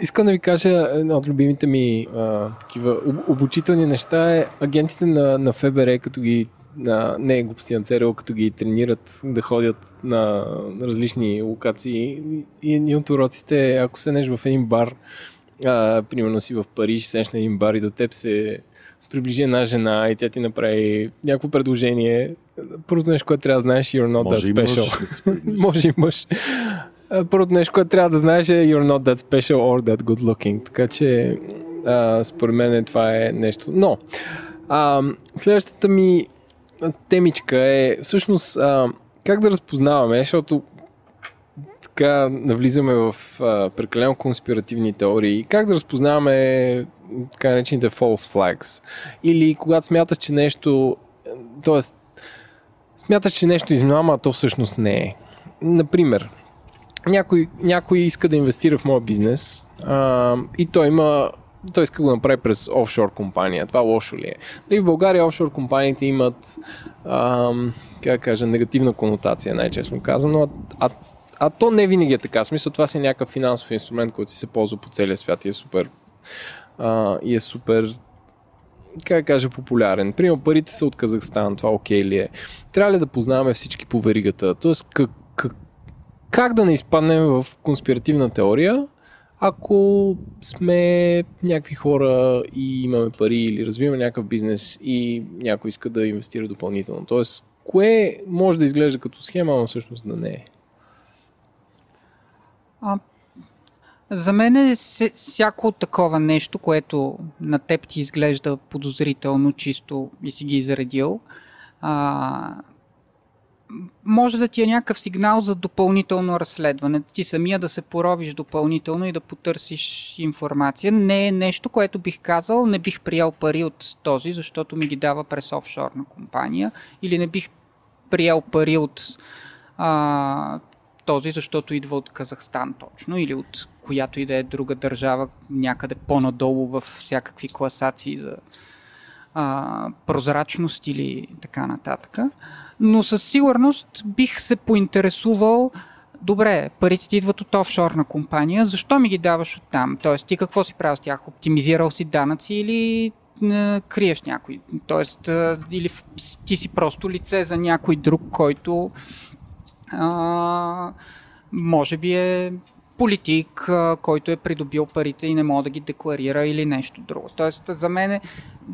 Искам да ви кажа едно от любимите ми а, такива обучителни неща е агентите на, на ФБР, като ги на, не е глупости на ЦРУ, като ги тренират да ходят на, различни локации. И един от уроците, ако седнеш в един бар, а, примерно си в Париж, седнеш на един бар и до теб се приближи една жена и тя ти направи някакво предложение. Първото нещо, което трябва да знаеш, you're not Може that special. Може и мъж. Първото нещо, което трябва да знаеш е you're not that special or that good looking. Така че а, според мен това е нещо. Но а, следващата ми темичка е всъщност а, как да разпознаваме, защото така навлизаме в а, прекалено конспиративни теории. Как да разпознаваме така наречените false flags? Или когато смяташ, че нещо т.е. смяташ, че нещо измама, а то всъщност не е. Например, някой, някой иска да инвестира в моя бизнес а, и той има той иска да го направи през офшор компания. Това лошо ли е? Нали, в България офшор компаниите имат ам, как кажа, негативна конотация, най-честно казано, а, а, а то не винаги е така. В смисъл, това си е някакъв финансов инструмент, който си се ползва по целия свят и е супер а, и е супер как да кажа, популярен. Примерно парите са от Казахстан, това окей ли е. Трябва ли да познаваме всички по веригата? Тоест, как, как, как да не изпаднем в конспиративна теория, ако сме някакви хора и имаме пари или развиваме някакъв бизнес и някой иска да инвестира допълнително. Тоест, кое може да изглежда като схема, но всъщност да не е? А, за мен е всяко такова нещо, което на теб ти изглежда подозрително, чисто и си ги изредил, а, може да ти е някакъв сигнал за допълнително разследване. Ти самия да се поровиш допълнително и да потърсиш информация. Не е нещо, което бих казал, не бих приял пари от този, защото ми ги дава през офшорна компания. Или не бих приял пари от а, този, защото идва от Казахстан точно. Или от която и да е друга държава, някъде по-надолу в всякакви класации за а, прозрачност или така нататък. Но със сигурност бих се поинтересувал добре, парите ти идват от офшорна компания, защо ми ги даваш от там? Тоест, ти какво си правил с тях? Оптимизирал си данъци или а, криеш някой? Тоест, а, или ти си просто лице за някой друг, който а, може би е политик, който е придобил парите и не може да ги декларира или нещо друго. Тоест, за мен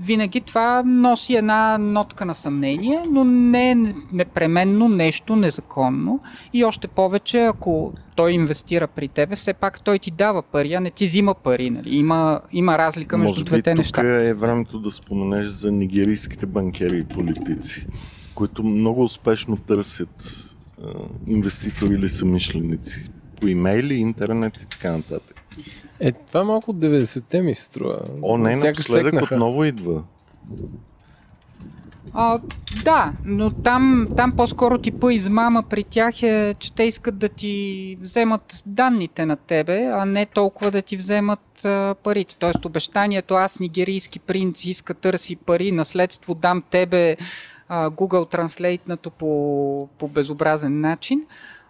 винаги това носи една нотка на съмнение, но не е непременно нещо незаконно. И още повече, ако той инвестира при тебе, все пак той ти дава пари, а не ти взима пари. Нали? Има, има разлика между Може двете би, неща. Тук е времето да споменеш за нигерийските банкери и политици, които много успешно търсят инвеститори или самишленици по имейли, интернет и така нататък. Е, това малко от 90-те ми се струва. О, не, напоследък секнаха. отново идва. А, да, но там, там по-скоро типа измама при тях е, че те искат да ти вземат данните на тебе, а не толкова да ти вземат а, парите. Тоест обещанието аз, нигерийски принц, иска търси пари, наследство дам тебе а, Google Translate по, по безобразен начин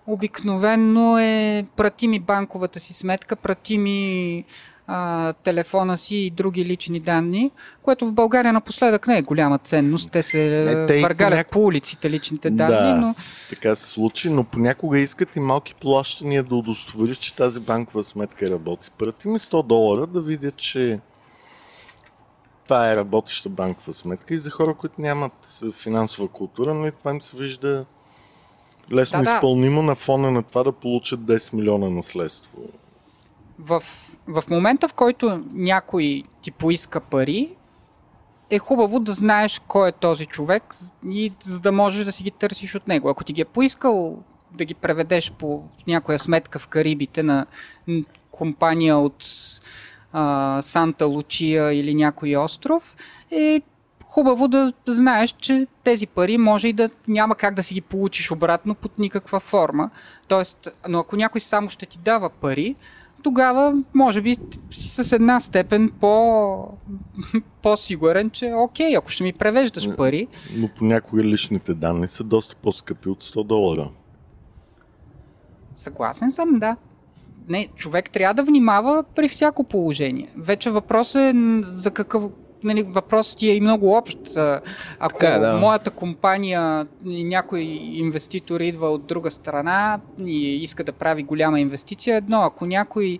обикновенно е прати ми банковата си сметка, прати ми а, телефона си и други лични данни, което в България напоследък не е голяма ценност. Те се не, въргалят няко... по улиците личните данни. Да, но... така се случи, но понякога искат и малки плащания да удостовериш, че тази банкова сметка работи. Прати ми 100 долара да видя, че това е работеща банкова сметка и за хора, които нямат финансова култура, но и това им се вижда лесно да, изпълнимо да. на фона на това да получат 10 милиона наследство. В, в момента, в който някой ти поиска пари, е хубаво да знаеш кой е този човек и за да можеш да си ги търсиш от него. Ако ти ги е поискал да ги преведеш по някоя сметка в Карибите на компания от а, Санта Лучия или някой остров, е хубаво да, знаеш, че тези пари може и да няма как да си ги получиш обратно под никаква форма. Тоест, но ако някой само ще ти дава пари, тогава може би си с една степен по, по-сигурен, че окей, ако ще ми превеждаш пари. Но понякога личните данни са доста по-скъпи от 100 долара. Съгласен съм, да. Не, човек трябва да внимава при всяко положение. Вече въпрос е за какъв, нали, въпросът ти е и много общ. Ако Така е, да. моята компания и някой инвеститор идва от друга страна и иска да прави голяма инвестиция, едно. Ако някой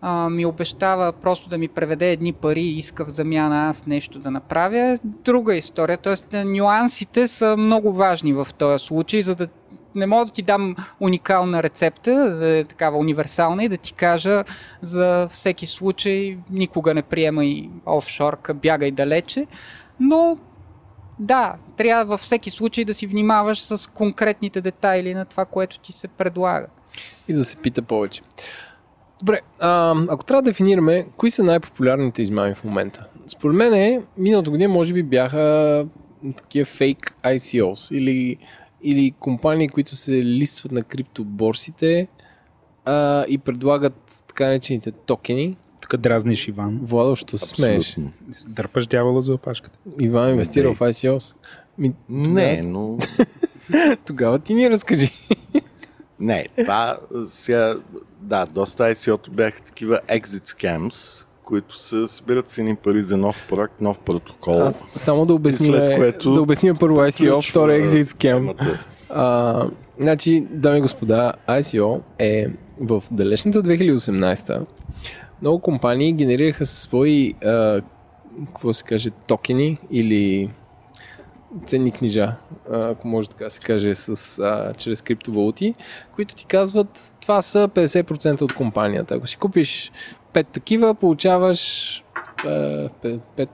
а, ми обещава просто да ми преведе едни пари и иска в замяна аз нещо да направя, друга история. Тоест, нюансите са много важни в този случай, за да не мога да ти дам уникална рецепта, да е такава универсална и да ти кажа за всеки случай никога не приемай офшорка, бягай далече, но да, трябва във всеки случай да си внимаваш с конкретните детайли на това, което ти се предлага. И да се пита повече. Добре, а, ако трябва да дефинираме, кои са най-популярните измами в момента? Според мен е, миналата година може би бяха такива фейк ICOs или, или компании, които се листват на криптоборсите а, и предлагат така наречените токени. Тук дразниш Иван. Владо, що се смееш? Дърпаш дявола за опашката. Иван инвестира Не. в ICOs. Ми, Не, но... Тогава ти ни разкажи. Не, това сега... Да, доста ICO-то бяха такива exit scams, които се събират с едни пари за нов проект, нов протокол. Аз само да обясним, което да обясним първо ICO, второ exit scam. А, значи, дами и господа, ICO е в далечната 2018 много компании генерираха свои, а, какво се каже, токени или ценни книжа, ако може така да се каже, с, а, чрез криптовалути, които ти казват, това са 50% от компанията. Ако си купиш 5 такива, получаваш а, 5, 5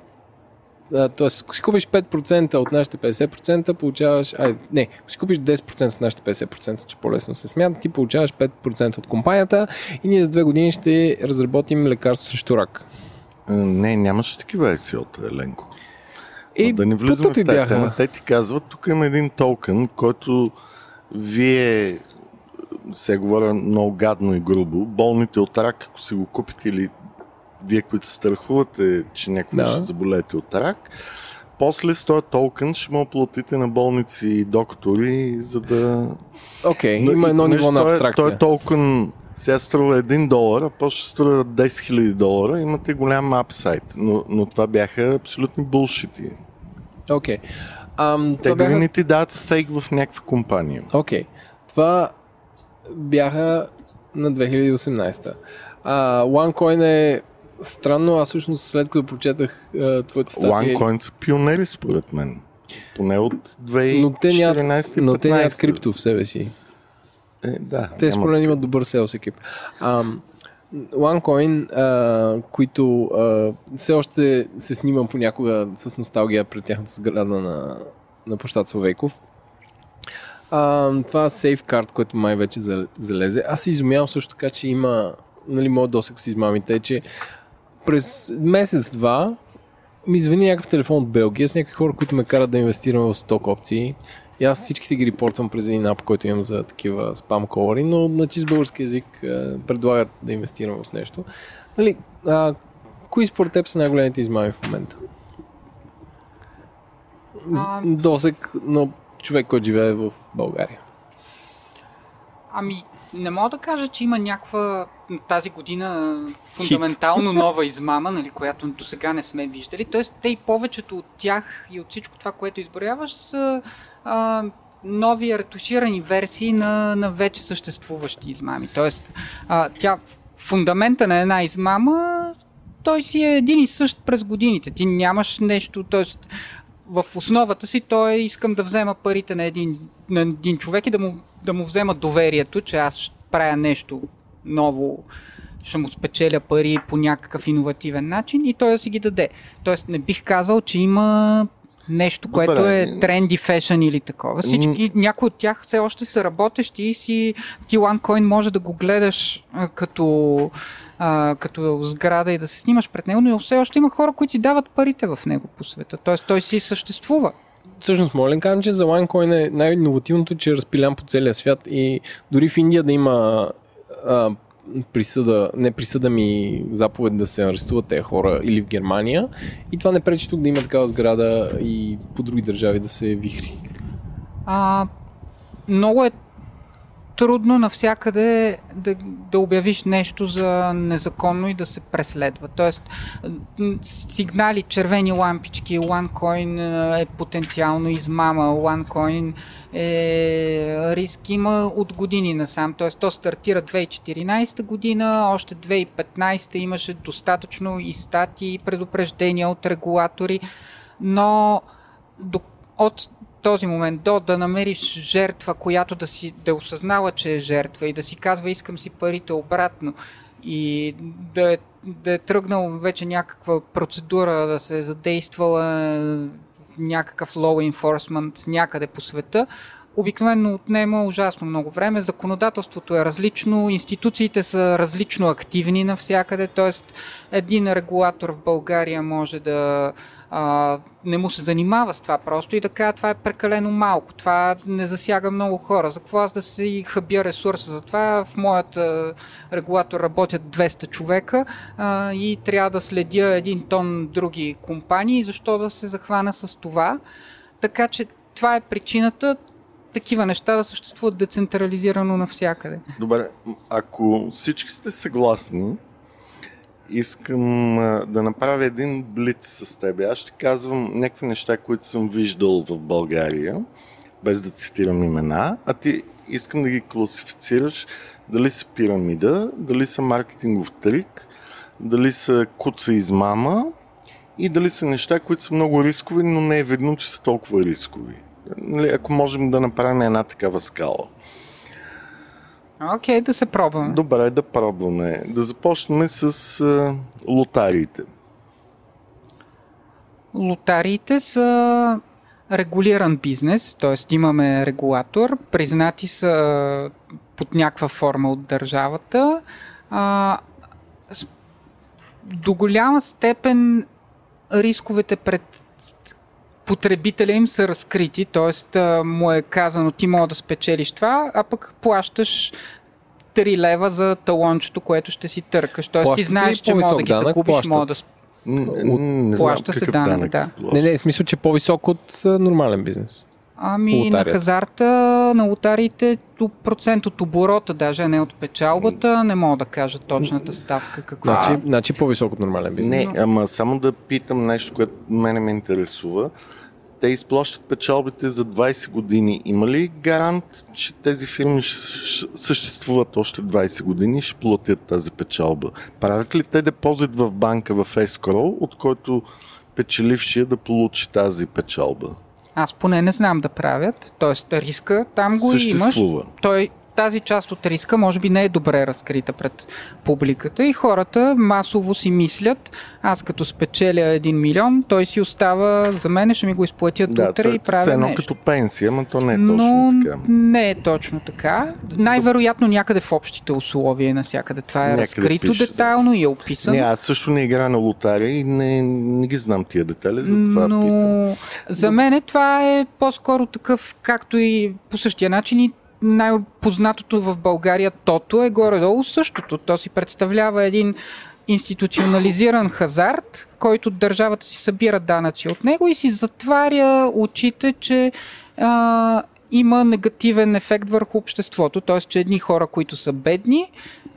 а, Тоест, ако си купиш 5% от нашите 50%, получаваш... Ай, не, ако си купиш 10% от нашите 50%, че по-лесно се смята, ти получаваш 5% от компанията и ние за две години ще разработим лекарство срещу рак. Не, нямаше такива ICO-та, Еленко. И да не влизаме в тази бяха. тема. Те ти казват, тук има един токен, който вие се говоря много гадно и грубо. Болните от рак, ако си го купите или вие, които се страхувате, че някой Да. ще заболеете от рак, после с този токен ще му платите на болници и доктори, за да... Окей, Но има едно ниво на той- абстракция. Той токен сега струва 1 долар, а после струва 10 000 долара. Имате голям апсайт. Но, но това бяха абсолютни булшити. Окей. Ам, Те това дори бяха... не ти дават стейк в някаква компания. Окей. Това бяха на 2018. А, OneCoin е странно, аз всъщност след като прочетах а, твоите статии... OneCoin са пионери според мен. Поне от 2014 но те нямат, 15 но те нямат крипто в себе си. Е, да, Те според мен имат добър селс екип. Ам, OneCoin, а, които а, все още се снимам понякога с носталгия пред тяхната сграда на, на площад Словейков. А, това Safeguard, което май вече за- залезе. Аз се изумявам също така, че има нали, моят досък с измамите, е, че през месец-два ми звъни някакъв телефон от Белгия с някакви хора, които ме карат да инвестирам в сток опции. И аз всичките ги репортвам през един ап, който имам за такива спам колари, но на чист български язик предлагат да инвестирам в нещо. Нали, а, кои според теб са най-големите измами в момента? А- Досек на човек, който живее в България. Ами, не мога да кажа, че има някаква тази година фундаментално нова измама, нали, която до сега не сме виждали. Тоест, те и повечето от тях и от всичко това, което изброяваш, са а, нови ретуширани версии на, на вече съществуващи измами. Тоест, а, тя, фундамента на една измама, той си е един и същ през годините. Ти нямаш нещо, т.е. в основата си той искам да взема парите на един, на един човек и да му, да му взема доверието, че аз правя нещо ново, ще му спечеля пари по някакъв иновативен начин и той да си ги даде. Тоест не бих казал, че има нещо, Добре. което е тренди фешън или такова. Всички, някои от тях все още са работещи и си ти OneCoin може да го гледаш а, като, а, като сграда и да се снимаш пред него, но все още има хора, които си дават парите в него по света. Тоест той си съществува. Всъщност, моля да кажем, че за OneCoin е най-инновативното, че е разпилян по целия свят и дори в Индия да има а, присъда, не присъда ми заповед да се арестуват тези хора или в Германия и това не пречи тук да има такава сграда и по други държави да се вихри. А, много е трудно навсякъде да, да обявиш нещо за незаконно и да се преследва. Тоест, сигнали, червени лампички, OneCoin е потенциално измама, OneCoin е риск има от години насам. Тоест, то стартира 2014 година, още 2015 имаше достатъчно и статии, и предупреждения от регулатори, но до, от този момент до да намериш жертва, която да си да осъзнава, че е жертва и да си казва искам си парите обратно и да е, да е тръгнал вече някаква процедура да се е задействала някакъв law enforcement някъде по света, обикновено отнема ужасно много време. Законодателството е различно, институциите са различно активни навсякъде, т.е. един регулатор в България може да а, не му се занимава с това просто и да кажа това е прекалено малко, това не засяга много хора. За какво аз да си хабя ресурса за това? В моят регулатор работят 200 човека а, и трябва да следя един тон други компании, защо да се захвана с това? Така че това е причината такива неща да съществуват децентрализирано навсякъде. Добре, ако всички сте съгласни, искам да направя един блиц с теб. Аз ще казвам някакви неща, които съм виждал в България, без да цитирам имена, а ти искам да ги класифицираш дали са пирамида, дали са маркетингов трик, дали са куца измама и дали са неща, които са много рискови, но не е видно, че са толкова рискови. Нали, ако можем да направим една такава скала. Окей, да се пробваме. Добре, да пробваме. Да започнем с а, лотариите. Лотариите са регулиран бизнес, т.е. имаме регулатор, признати са под някаква форма от държавата. А, до голяма степен рисковете пред потребителя им са разкрити, т.е. му е казано ти мога да спечелиш това, а пък плащаш 3 лева за талончето, което ще си търкаш. Т.е. ти знаеш, че мога да ги данък? закупиш, Плащат. мога да не знам плаща се данък, данък. да. Не, не, в смисъл, че е по-висок от а, нормален бизнес. Ами на Лотарията. хазарта, на лотариите, процент от оборота, даже а не от печалбата, не мога да кажа точната ставка каква Значи, е. значи по-висок от нормален бизнес. Не, ама само да питам нещо, което мене ме интересува. Те изплащат печалбите за 20 години. Има ли гарант, че тези фирми ще съществуват още 20 години и ще платят тази печалба? Правят ли те депозит в банка в escrow, от който печелившия да получи тази печалба? Аз поне не знам да правят, т.е. риска там го имаш. Съществува. Той, тази част от риска може би не е добре разкрита пред публиката и хората масово си мислят, аз като спечеля 1 милион, той си остава, за мен ще ми го изплатят Да, утре и правя едно нещо. като пенсия, но то не е Но точно така. не е точно така. Най-вероятно някъде в общите условия, навсякъде това е Някъде разкрито пише, да. детайлно и е описано. Не, аз също не играя на лотария и не, не ги знам тия детали, затова но питам. за мен това е по-скоро такъв, както и по същия начин и най-познатото в България Тото е горе-долу същото. То си представлява един институционализиран хазарт, който държавата си събира данъци от него и си затваря очите, че а, има негативен ефект върху обществото, т.е. че едни хора, които са бедни,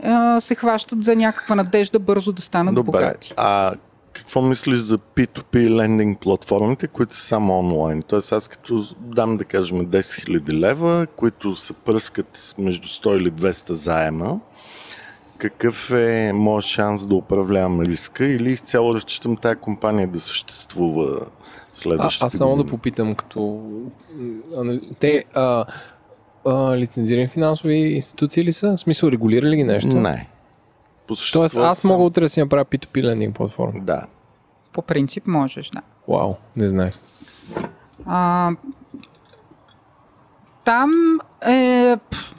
а, се хващат за някаква надежда бързо да станат Добре, богати. а какво мислиш за P2P лендинг платформите, които са само онлайн? Тоест аз като дам да кажем 10 000 лева, които се пръскат между 100 или 200 заема, какъв е моят шанс да управлявам риска или изцяло разчитам тази компания да съществува А, следващите аз само да попитам, като... а, Те а, а, лицензирани финансови институции ли са? В смисъл, регулирали ги нещо? Не. По същество Тоест, аз само- мога утре да си направя P2P лендинг платформа. Да. По принцип можеш, да. Вау, не знаех. А, там е, пф,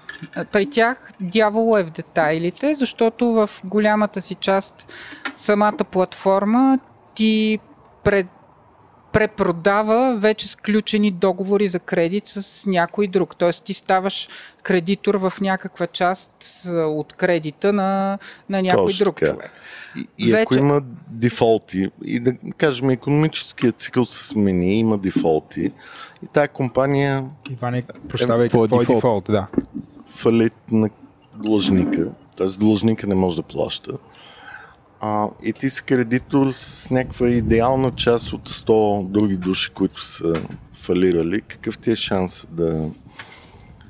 при тях дявол е в детайлите, защото в голямата си част самата платформа ти пред, препродава вече сключени договори за кредит с някой друг. Тоест ти ставаш кредитор в някаква част от кредита на, на някой Точно друг така. човек. И, и ако Вече- има дефолти, и да кажем, економическият цикъл се смени, има дефолти, и тая компания Иване, прощавай, е какво е дефолт? дефолт, да. фалит на длъжника, т.е. длъжника не може да плаща. А, и ти си кредитор с някаква идеална част от 100 други души, които са фалирали. Какъв ти е шанс да...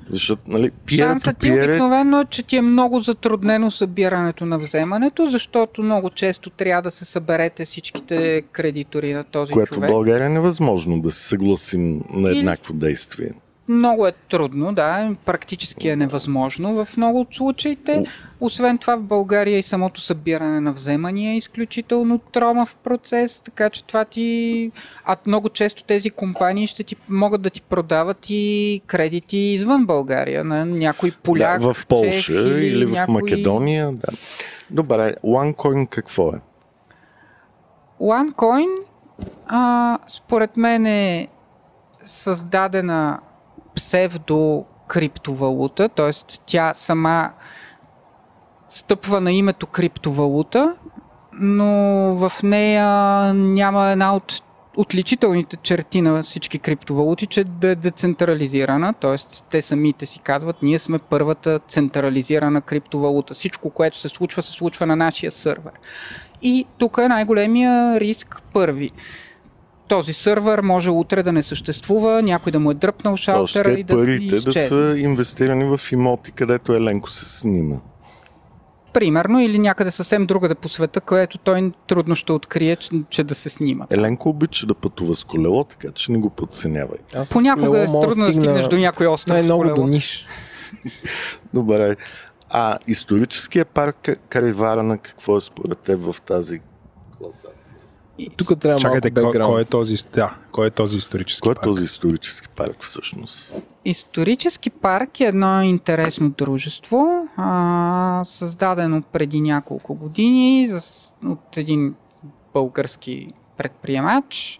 Защото, нали, Шансът ти е обикновено е, че ти е много затруднено събирането на вземането, защото много често трябва да се съберете всичките кредитори на този което в човек. България е невъзможно да се съгласим на Или- еднакво действие. Много е трудно, да, практически е невъзможно в много от случаите. Освен това в България и самото събиране на вземания е изключително тромав процес, така че това ти... А много често тези компании ще ти могат да ти продават и кредити извън България, на някой поляк, да, в Полша чех или в някой... Македония. Да. Добре, OneCoin какво е? OneCoin, а, според мен е създадена псевдо криптовалута, т.е. тя сама стъпва на името криптовалута, но в нея няма една от отличителните черти на всички криптовалути, че да е децентрализирана, т.е. те самите си казват, ние сме първата централизирана криптовалута. Всичко, което се случва, се случва на нашия сървър. И тук е най-големия риск първи. Този сървър може утре да не съществува, някой да му е дръпнал шалтера и да парите да са инвестирани в имоти, където Еленко се снима. Примерно, или някъде съвсем другаде по света, където той трудно ще открие, че, че да се снима. Еленко обича да пътува с колело, така че не го подценявай. Аз Понякога е трудно да стигнеш до някой остров. с Най-много колело. до Ниш. Добре. А историческия парк Кариварана, какво е според теб в тази класация? Тук трябва Чакайте, малко кой, кой, е този, да, кой е този исторически Кой е парк? този исторически парк всъщност? Исторически парк е едно интересно дружество, а, създадено преди няколко години за, от един български предприемач.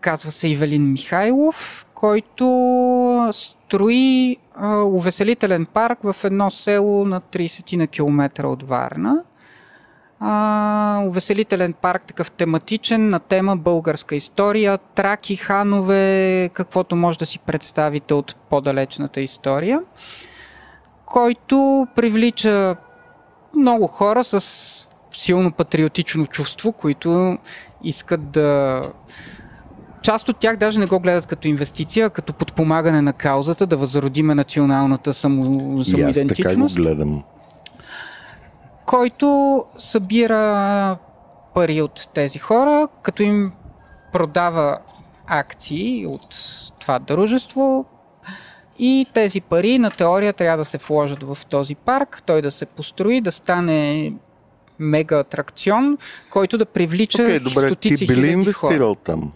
Казва се Ивелин Михайлов, който строи а, увеселителен парк в едно село на 30 на километра от Варна. А, увеселителен парк, такъв тематичен, на тема българска история, траки, ханове, каквото може да си представите от по-далечната история, който привлича много хора с силно патриотично чувство, които искат да. Част от тях даже не го гледат като инвестиция, а като подпомагане на каузата, да възродиме националната само, И аз така го самоидентичност гледам. Който събира пари от тези хора, като им продава акции от това дружество и тези пари на теория трябва да се вложат в този парк, той да се построи, да стане мега атракцион, който да привлича Окей, добре, стотици ти би ли хиляди хора. инвестирал там?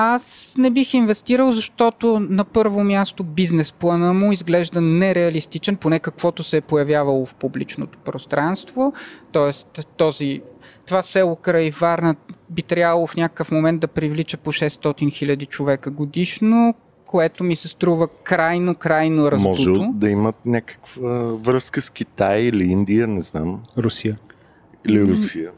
Аз не бих инвестирал, защото на първо място бизнес плана му изглежда нереалистичен, поне каквото се е появявало в публичното пространство. Тоест, този, това село край Варна би трябвало в някакъв момент да привлича по 600 хиляди човека годишно, което ми се струва крайно, крайно раздуто. Може да имат някаква връзка с Китай или Индия, не знам. Русия. Или Русия.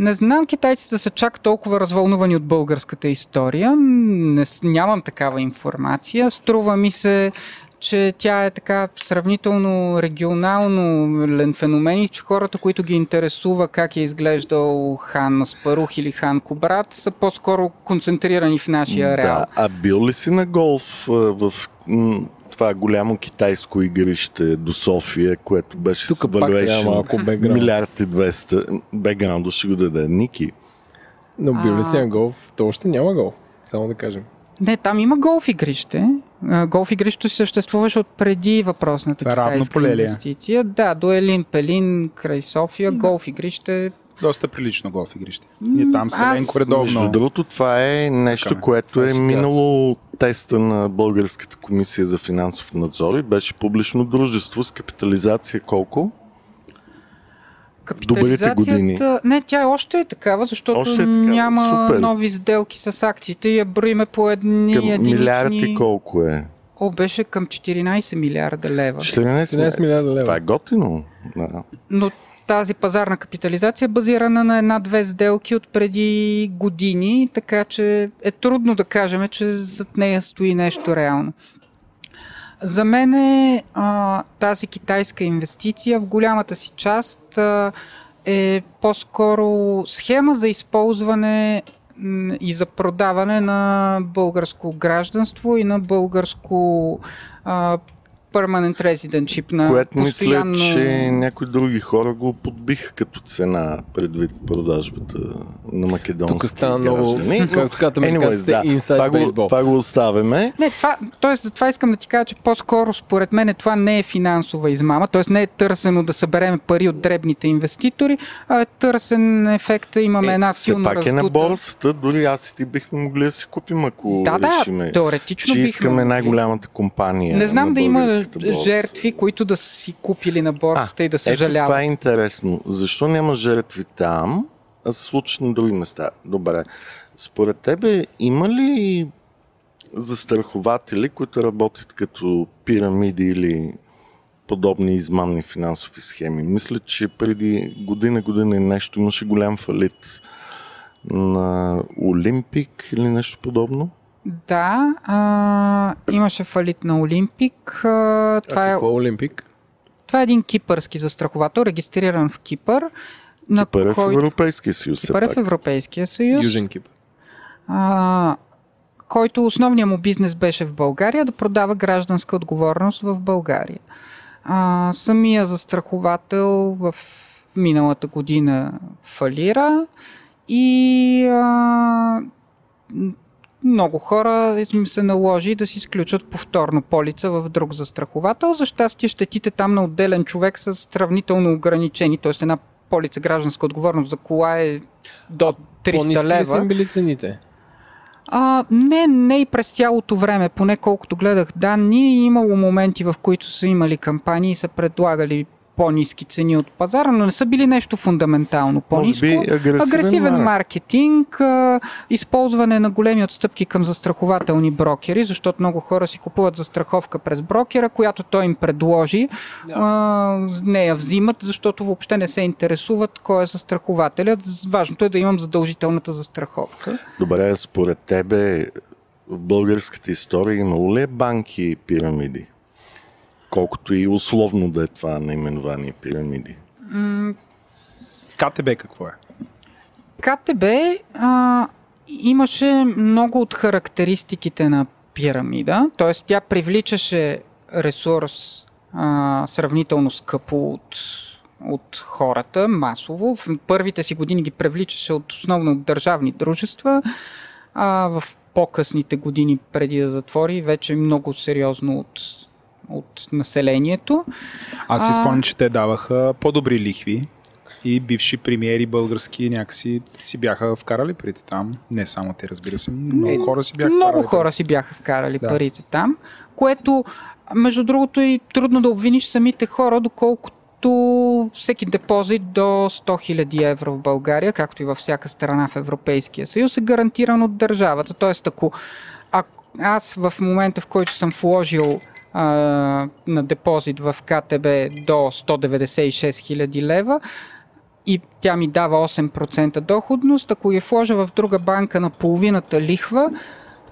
Не знам китайците са чак толкова развълнувани от българската история. Не, нямам такава информация. Струва ми се, че тя е така сравнително регионално феномен и че хората, които ги интересува как е изглеждал хан Спарух или хан Кобрат, са по-скоро концентрирани в нашия реал. Да, а бил ли си на голф в това голямо китайско игрище до София, което беше Тук с valuation милиард и 200. Бекграунда ще го даде Ники. Но бил ли си на голф? То още няма голф. Само да кажем. Не, там има голф игрище. Голф игрището си съществуваше от преди въпросната Това равно китайска поле е? инвестиция. Да, до Елин Пелин, край София, голф игрище. Доста прилично голф игрище. Ние там се аз- Ленко Между редовно. другото, това е нещо, което е ще минало теста на Българската комисия за финансов надзор и беше публично дружество с капитализация колко? добрите години. Капитализацията- Не, тя още е такава, защото Още е такава, няма супер. нови сделки с акциите и я броиме по едни Към единични... милиарди колко е? О, беше към 14 милиарда лева. 14, 14 милиарда лева. Това е готино. Да. Но тази пазарна капитализация е базирана на една-две сделки от преди години, така че е трудно да кажем, че зад нея стои нещо реално. За мен е, а, тази китайска инвестиция в голямата си част а, е по-скоро схема за използване и за продаване на българско гражданство и на българско а, permanent residentship на Което постоянно... мисля, че някои други хора го подбиха като цена предвид продажбата на македонски Тук стана много, граждани. както казват американците, да, inside това, го, baseball. това го оставяме. Не, това, т.е. за това искам да ти кажа, че по-скоро според мен това не е финансова измама, т.е. не е търсено да съберем пари от дребните инвеститори, а е търсен ефекта, имаме една все силно пак е на раздута... борсата, дори аз и ти бихме могли да си купим, ако Да, да, решиме, теоретично че искаме най-голямата компания Не знам на да има жертви, които да си купили на борсата и да Ето съжаляват. това е интересно. Защо няма жертви там, а се случват на други места? Добре. Според тебе има ли застрахователи, които работят като пирамиди или подобни измамни финансови схеми? Мисля, че преди година, година и нещо имаше голям фалит на Олимпик или нещо подобно. Да, а, имаше фалит на Олимпик. А, това, А е, какво е Олимпик? това е един кипърски застраховател, регистриран в Кипър. На Кипър е в който- Европейския съюз. Кипър е пак. в Европейския съюз. Южен Кипър. а, който основният му бизнес беше в България, да продава гражданска отговорност в България. А, самия застраховател в миналата година фалира и а, много хора им се наложи да си изключат повторно полица в друг застраховател. За щастие щетите там на отделен човек са сравнително ограничени, т.е. една полица гражданска отговорност за кола е до 300 По-ниски ли са лева. били цените? А, не, не и през цялото време, поне колкото гледах данни, имало моменти, в които са имали кампании и са предлагали по-низки цени от пазара, но не са били нещо фундаментално по-низко. Може би агресивен, Агресивен марк. маркетинг, а, използване на големи отстъпки към застрахователни брокери, защото много хора си купуват застраховка през брокера, която той им предложи. А, не я взимат, защото въобще не се интересуват кой е застрахователят. Важното е да имам задължителната застраховка. Добре, според тебе в българската история имало ли е банки и пирамиди? Колкото и условно да е това наименование пирамиди. КТБ какво е? КТБ а, имаше много от характеристиките на пирамида, т.е. тя привличаше ресурс а, сравнително скъпо от, от хората, масово. В първите си години ги привличаше от, основно от държавни дружества, а в по-късните години преди да затвори вече много сериозно от, от населението. Аз си спомням, че те даваха по-добри лихви и бивши премиери български някакси си бяха вкарали парите там. Не само те, разбира се. Много хора си бяха Много хора си бяха вкарали Да. парите там, което, между другото, е трудно да обвиниш самите хора, доколкото всеки депозит до 100 000 евро в България, както и във всяка страна в Европейския съюз, е гарантиран от държавата. Тоест, ако, ако аз в момента, в който съм вложил а, на депозит в КТБ до 196 000 лева, и тя ми дава 8% доходност, ако я вложа в друга банка на половината лихва,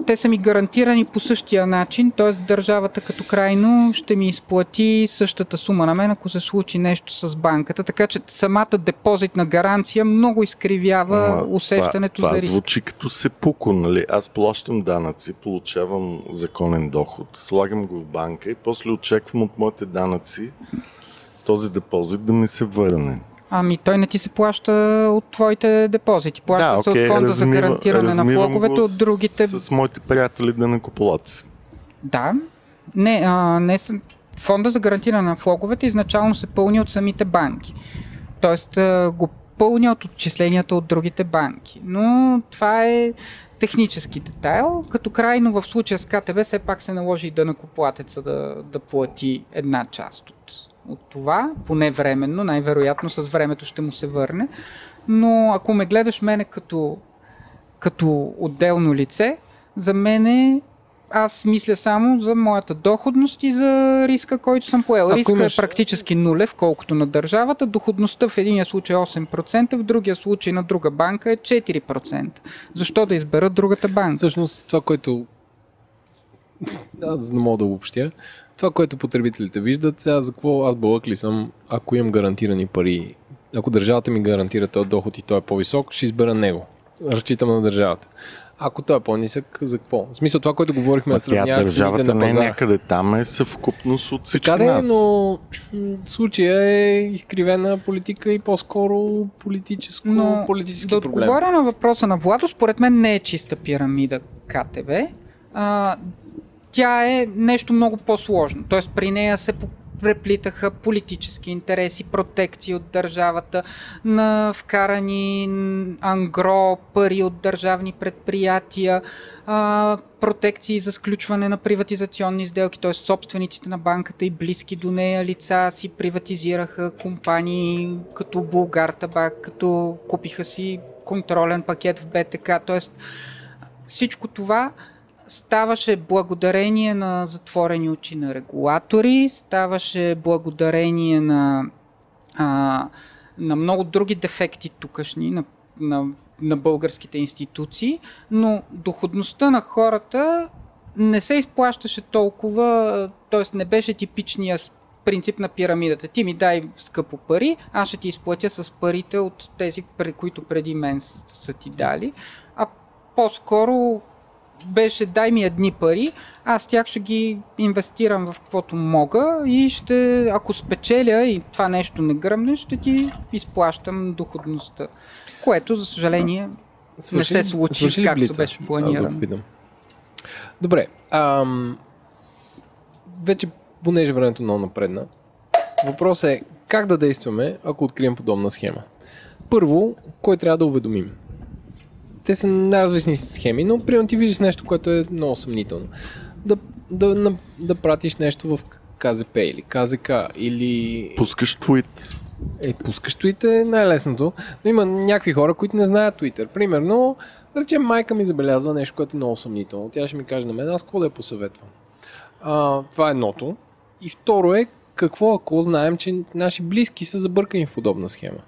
те са ми гарантирани по същия начин, т.е. държавата като крайно ще ми изплати същата сума на мен, ако се случи нещо с банката. Така че самата депозитна гаранция много изкривява Ама усещането това, за това риск. звучи като сепуко, нали? Аз плащам данъци, получавам законен доход, слагам го в банка и после очаквам от моите данъци този депозит да ми се върне. Ами той не ти се плаща от твоите депозити. Плаща да, се окей, от фонда за размива- гарантиране на влоговете го от другите С, с моите приятели да накополаци. Да. Не, а, не са... Фонда за гарантиране на влоговете изначално се пълни от самите банки. Тоест а, го пълня от отчисленията от другите банки. Но това е технически детайл, като крайно в случая с КТБ все пак се наложи и да накоплатеца да, да плати една част от, от това, поне временно, най-вероятно с времето ще му се върне. Но ако ме гледаш мене като, като отделно лице, за мен аз мисля само за моята доходност и за риска, който съм поел. Риска имаш... е практически нулев, колкото на държавата. Доходността в единия случай е 8%, в другия случай на друга банка е 4%. Защо да избера другата банка? Всъщност това, което аз не мога да обобщя. Това, което потребителите виждат, сега за какво аз бълък ли съм, ако имам гарантирани пари, ако държавата ми гарантира този доход и той е по-висок, ще избера него. Разчитам на държавата. Ако той е по-нисък, за какво? В смисъл това, което говорихме, да сравняваш държавата на пазара. не е някъде там, е съвкупност от всички така нас. но случая е изкривена политика и по-скоро политическо, но, политически да проблем. Да отговоря на въпроса на Владо, според мен не е чиста пирамида КТБ. А, тя е нещо много по-сложно. Тоест при нея се преплитаха политически интереси, протекции от държавата, на вкарани ангро пари от държавни предприятия, протекции за сключване на приватизационни сделки, т.е. собствениците на банката и близки до нея лица си приватизираха компании като Булгар Табак, като купиха си контролен пакет в БТК, т.е. всичко това ставаше благодарение на затворени очи на регулатори, ставаше благодарение на, а, на много други дефекти тукашни, на, на, на българските институции, но доходността на хората не се изплащаше толкова, т.е. не беше типичния принцип на пирамидата. Ти ми дай скъпо пари, аз ще ти изплатя с парите от тези, които преди мен са ти дали. А по-скоро беше дай ми едни пари, аз тях ще ги инвестирам в каквото мога и ще, ако спечеля и това нещо не гръмне, ще ти изплащам доходността. Което, за съжаление, свърши, не се случи както блица? беше планирано. Да Добре, ам, вече понеже времето много напредна, въпросът е как да действаме, ако открием подобна схема. Първо, кой трябва да уведомим? Те са най-различни схеми, но примерно ти виждаш нещо, което е много съмнително. Да, да, да, да пратиш нещо в КЗП или КЗК или... Пускаш твит. Е, пускаш твит е най-лесното, но има някакви хора, които не знаят Twitter. Примерно, да речем, майка ми забелязва нещо, което е много съмнително. Тя ще ми каже на мен, аз какво да я посъветвам. А, това е едното. И второ е, какво ако знаем, че наши близки са забъркани в подобна схема.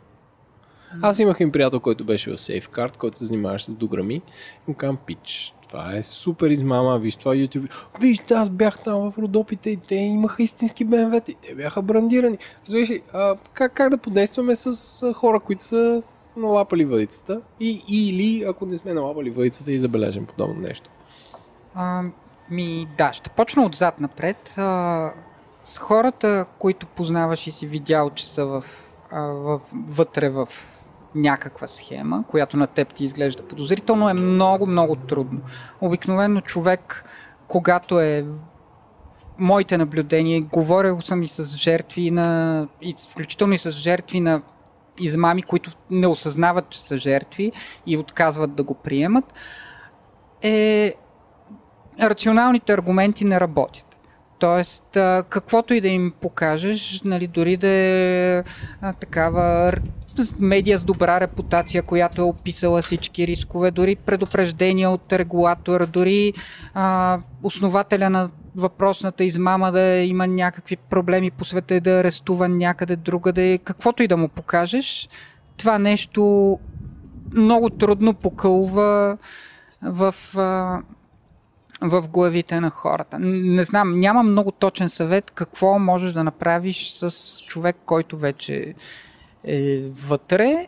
Аз имах им приятел, който беше в Safeguard, който се занимаваше с дограми. И му казвам, пич, това е супер измама, виж това YouTube. Виж, аз бях там в Родопите и те имаха истински бмв и те бяха брандирани. Разбираш ли, как, как да подействаме с хора, които са налапали въдицата и, или ако не сме налапали въдицата и забележим подобно нещо? А, ми, да, ще почна отзад напред. А, с хората, които познаваш и си видял, че са в, а, в, вътре в някаква схема, която на теб ти изглежда подозрително, е много, много трудно. Обикновено човек, когато е моите наблюдения, говорил съм и с жертви на, и включително и с жертви на измами, които не осъзнават, че са жертви и отказват да го приемат, е рационалните аргументи не работят. Тоест, каквото и да им покажеш, нали, дори да е такава медия с добра репутация, която е описала всички рискове, дори предупреждения от регулатора, дори а, основателя на въпросната измама да има някакви проблеми по света да е арестува някъде другаде, каквото и да му покажеш, това нещо много трудно покълва в, в главите на хората. Не знам, няма много точен съвет какво можеш да направиш с човек, който вече е вътре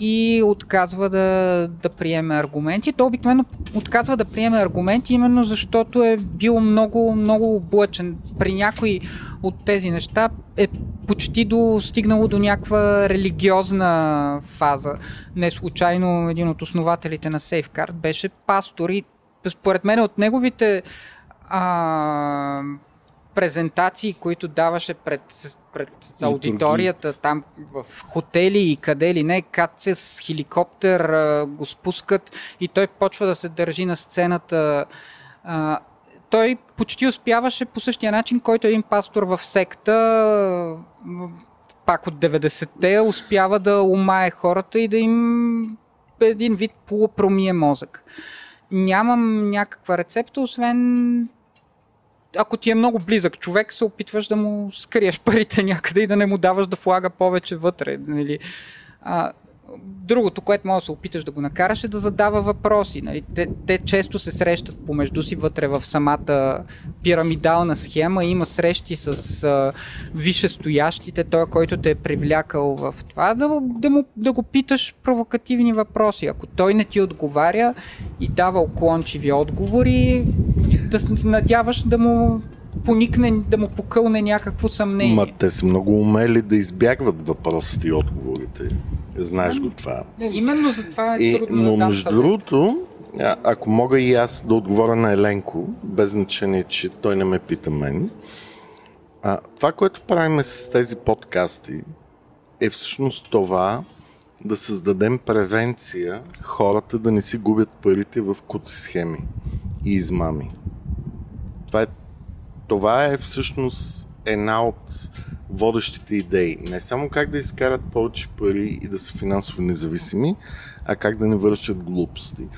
и отказва да, да приеме аргументи. То обикновено отказва да приеме аргументи, именно защото е бил много, много облъчен. При някои от тези неща е почти достигнало до някаква религиозна фаза. Не случайно един от основателите на Safeguard беше пастор и според мен от неговите а, презентации, които даваше пред, пред аудиторията там в хотели и къде ли не, кат се с хеликоптер а, го спускат и той почва да се държи на сцената. А, той почти успяваше по същия начин, който един пастор в секта пак от 90-те успява да умае хората и да им един вид полупромие мозък. Нямам някаква рецепта, освен ако ти е много близък човек, се опитваш да му скриеш парите някъде и да не му даваш да влага повече вътре. Нали? А, другото, което може да се опиташ да го накараш е да задава въпроси. Нали? Те, те често се срещат помежду си вътре в самата пирамидална схема. Има срещи с а, висшестоящите, той, който те е привлякал в това, да, да, му, да го питаш провокативни въпроси. Ако той не ти отговаря и дава уклончиви отговори, да се надяваш да му поникне, да му покълне някакво съмнение. Ма те са много умели да избягват въпросите и отговорите. Знаеш го това. Именно за това е и, трудно Но да между другото, а- ако мога и аз да отговоря на Еленко, без значение, че той не ме пита мен, а, това, което правим с тези подкасти, е всъщност това да създадем превенция хората да не си губят парите в кути схеми и измами. Това е, това е всъщност една от водещите идеи. Не само как да изкарат повече пари и да са финансово независими, а как да не вършат глупости.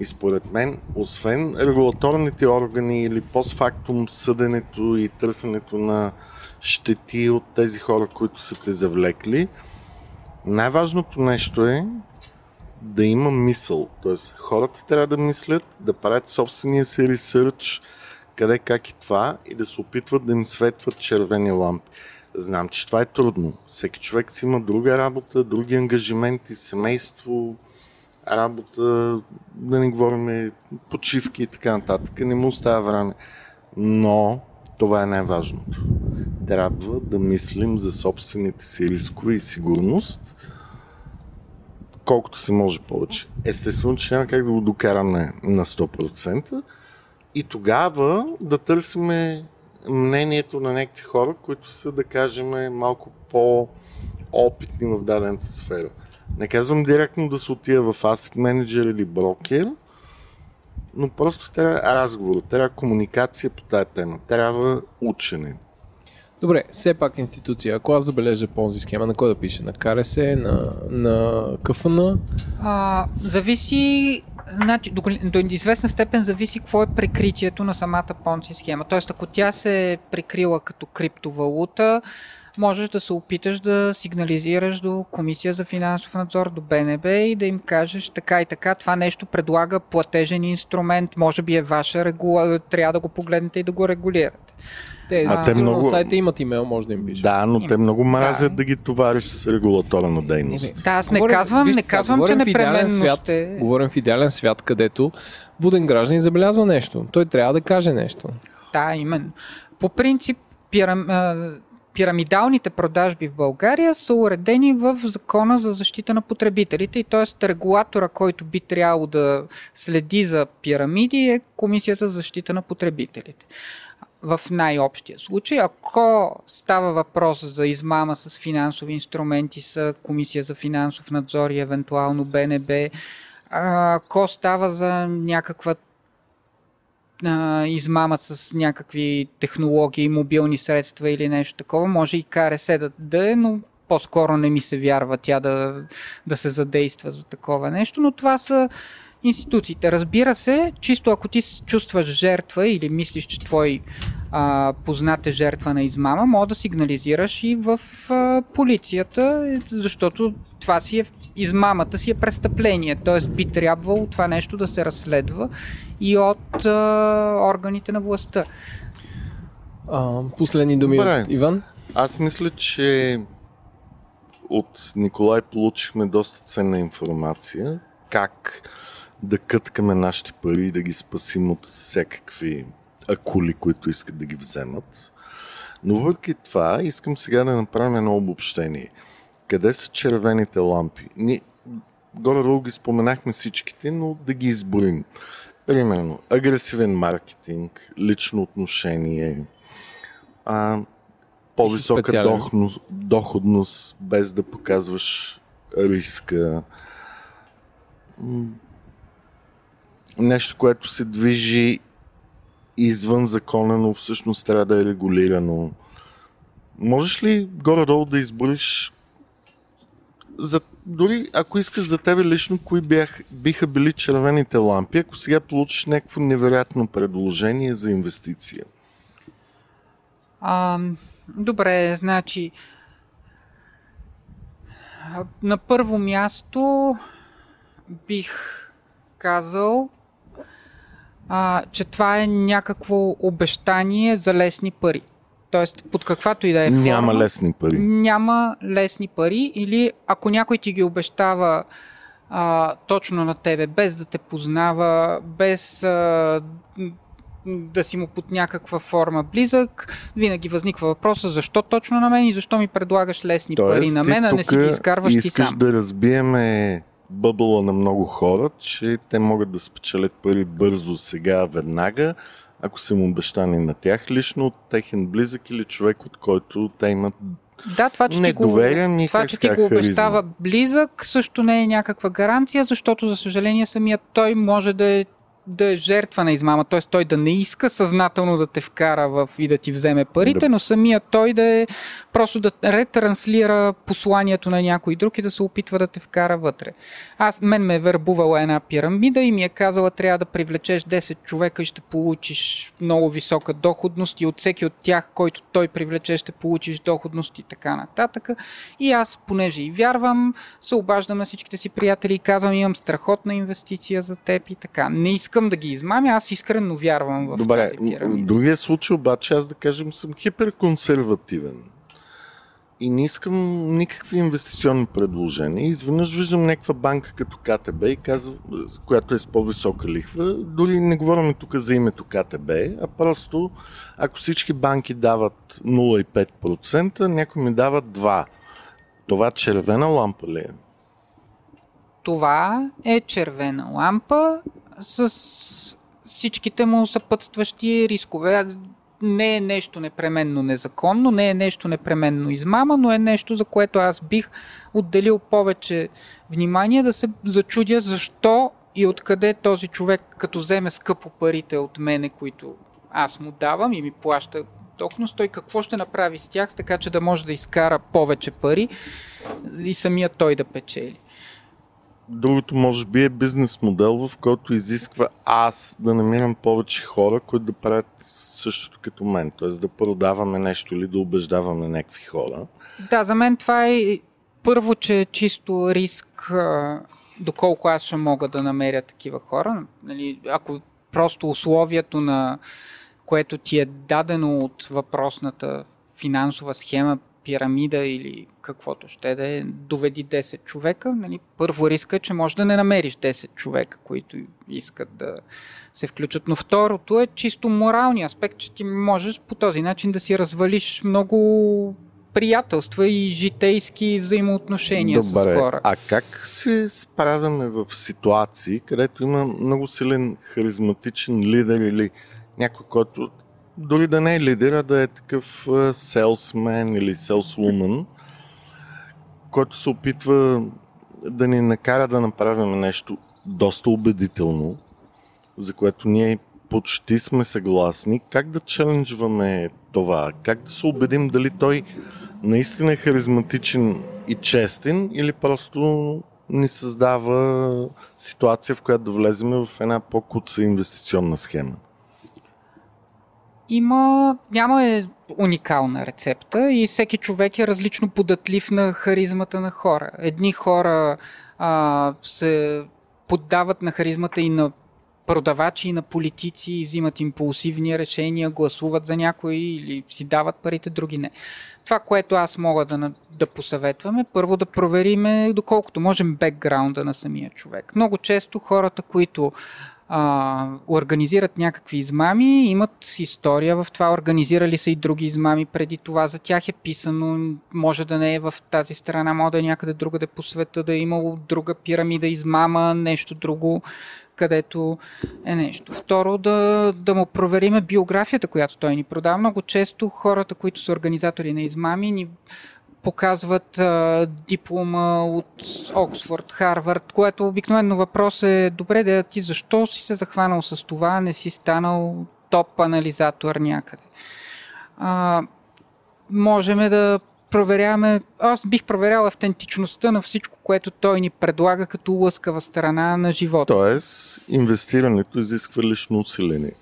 И според мен, освен регулаторните органи или постфактум съденето и търсенето на щети от тези хора, които са те завлекли, най-важното нещо е да има мисъл. Тоест, хората трябва да мислят, да правят собствения си ресърч, къде, как и това, и да се опитват да им светват червени лампи. Знам, че това е трудно. Всеки човек си има друга работа, други ангажименти, семейство, работа, да не говорим почивки и така нататък. Не му остава време. Но това е най-важното. Трябва да мислим за собствените си рискове и сигурност, колкото се може повече. Естествено, че няма как да го докараме на 100%. И тогава да търсиме мнението на някакви хора, които са, да кажем, малко по-опитни в дадената сфера. Не казвам директно да се отида в asset manager или брокер, но просто трябва разговор, трябва комуникация по тази тема, трябва учене. Добре, все пак институция. Ако аз забележа понзи схема, на кой да пише? На КРС, на, на КФН? А, зависи, значи, до, до известна степен зависи какво е прикритието на самата понци схема. Тоест, ако тя се е прикрила като криптовалута, можеш да се опиташ да сигнализираш до Комисия за финансов надзор, до БНБ и да им кажеш така и така, това нещо предлага платежен инструмент, може би е ваша регула... трябва да го погледнете и да го регулирате. Те, А те много- на сайта имат имейл, може да им пише. Да, но те много мразят Да. да ги товариш с регулаторна дейност. Да, аз не Говорим- казвам, вижте не казвам, че непременно свят, ще... Говорим в идеален свят, където буден гражданин забелязва нещо. Той трябва да каже нещо. Да, именно. По принцип, пирам, пирамидалните продажби в България са уредени в Закона за защита на потребителите и т.е. регулатора, който би трябвало да следи за пирамиди е Комисията за защита на потребителите. В най-общия случай, ако става въпрос за измама с финансови инструменти, са Комисия за финансов надзор и евентуално БНБ, ако става за някаква а, с някакви технологии, мобилни средства или нещо такова. Може и КРС да, да е, но по-скоро не ми се вярва тя да, да се задейства за такова нещо, но това са институциите. Разбира се, чисто ако ти се чувстваш жертва или мислиш, че твой а, познат е жертва на измама, може да сигнализираш и в а, полицията, защото това си е измамата си е престъпление, т.е. би трябвало това нещо да се разследва и от а, органите на властта. А, последни думи Добре. от Иван. Аз мисля, че от Николай получихме доста ценна информация как да къткаме нашите пари и да ги спасим от всякакви акули, които искат да ги вземат. Но въпреки това, искам сега да направим едно обобщение. Къде са червените лампи? Ние горе-долу ги споменахме всичките, но да ги изборим. Примерно, агресивен маркетинг, лично отношение, а, по-висока доходност, доходност, без да показваш риска. Нещо, което се движи извън закона, но всъщност трябва да е регулирано. Можеш ли горе-долу да избориш за, дори ако искаш за тебе лично, кои бях, биха били червените лампи, ако сега получиш някакво невероятно предложение за инвестиция? А, добре, значи на първо място бих казал, а, че това е някакво обещание за лесни пари. Тоест, под каквато и да е Няма форма, лесни пари. няма лесни пари или ако някой ти ги обещава а, точно на тебе, без да те познава, без а, да си му под някаква форма близък, винаги възниква въпроса защо точно на мен и защо ми предлагаш лесни пари на мен, а не си ги изкарваш ти искаш сам. да разбиеме бъбъла на много хора, че те могат да спечелят пари бързо, сега, веднага, ако са му обещани на тях лично техен близък или човек, от който те имат Да, това, че не ти го, това, че ти го обещава близък, също не е някаква гаранция, защото, за съжаление, самият той може да е да е жертва на измама, т.е. той да не иска съзнателно да те вкара в и да ти вземе парите, Да. но самия той да е просто да ретранслира посланието на някой друг и да се опитва да те вкара вътре. Аз, мен ме е вербувала една пирамида и ми е казала трябва да привлечеш 10 човека и ще получиш много висока доходност и от всеки от тях, който той привлече, ще получиш доходност и така нататък. И аз, понеже и вярвам, се обаждам на всичките си приятели и казвам имам страхотна инвестиция за теб и така. Не искам да ги измамя, аз искрено вярвам в Добре, тази в пирамида. другия случай обаче аз да кажем съм хиперконсервативен и не искам никакви инвестиционни предложения. Изведнъж виждам някаква банка като КТБ, и казва, която е с по-висока лихва. Дори не говорим тук за името КТБ, а просто ако всички банки дават 0,5%, някой ми дава 2%. Това червена лампа ли е? Това е червена лампа с всичките му съпътстващи рискове. Не е нещо непременно незаконно, не е нещо непременно измама, но е нещо, за което аз бих отделил повече внимание да се зачудя защо и откъде този човек, като вземе скъпо парите от мене, които аз му давам и ми плаща доходност, той какво ще направи с тях, така че да може да изкара повече пари и самия той да печели. Другото може би е бизнес модел, в който изисква аз да намирам повече хора, които да правят същото като мен. Т.е. да продаваме нещо или да убеждаваме някакви хора. Да, за мен това е първо, че е чисто риск, доколко аз ще мога да намеря такива хора. Нали, ако просто условието на което ти е дадено от въпросната финансова схема, пирамида или каквото ще да е, доведи 10 човека, нали, първо риска е, че може да не намериш 10 човека, които искат да се включат. Но второто е чисто моралния аспект, че ти можеш по този начин да си развалиш много приятелства и житейски взаимоотношения с Добре, хора. а как се справяме в ситуации, където има много силен харизматичен лидер или някой, който дори да не е лидер, а да е такъв селсмен или селсвумен, който се опитва да ни накара да направим нещо доста убедително, за което ние почти сме съгласни. Как да челенджваме това? Как да се убедим дали той наистина е харизматичен и честен или просто ни създава ситуация, в която да влезем в една по-куца инвестиционна схема? Има, няма е уникална рецепта и всеки човек е различно податлив на харизмата на хора. Едни хора а, се поддават на харизмата и на продавачи и на политици взимат импулсивни решения, гласуват за някой или си дават парите, други не. Това, което аз мога да, да посъветваме, първо да провериме доколкото можем бекграунда на самия човек. Много често хората, които а, организират някакви измами, имат история в това, организирали са и други измами преди това, за тях е писано, може да не е в тази страна, може да е някъде другаде по света, да е имало друга пирамида измама, нещо друго, където е нещо. Второ, да, да му провериме биографията, която той ни продава. Много често хората, които са организатори на измами, ни показват а, диплома от Оксфорд, Харвард, което обикновено въпрос е добре да ти защо си се захванал с това, не си станал топ анализатор някъде. А, можем да проверяваме, аз бих проверял автентичността на всичко, което той ни предлага като лъскава страна на живота. Тоест, инвестирането изисква лично усиление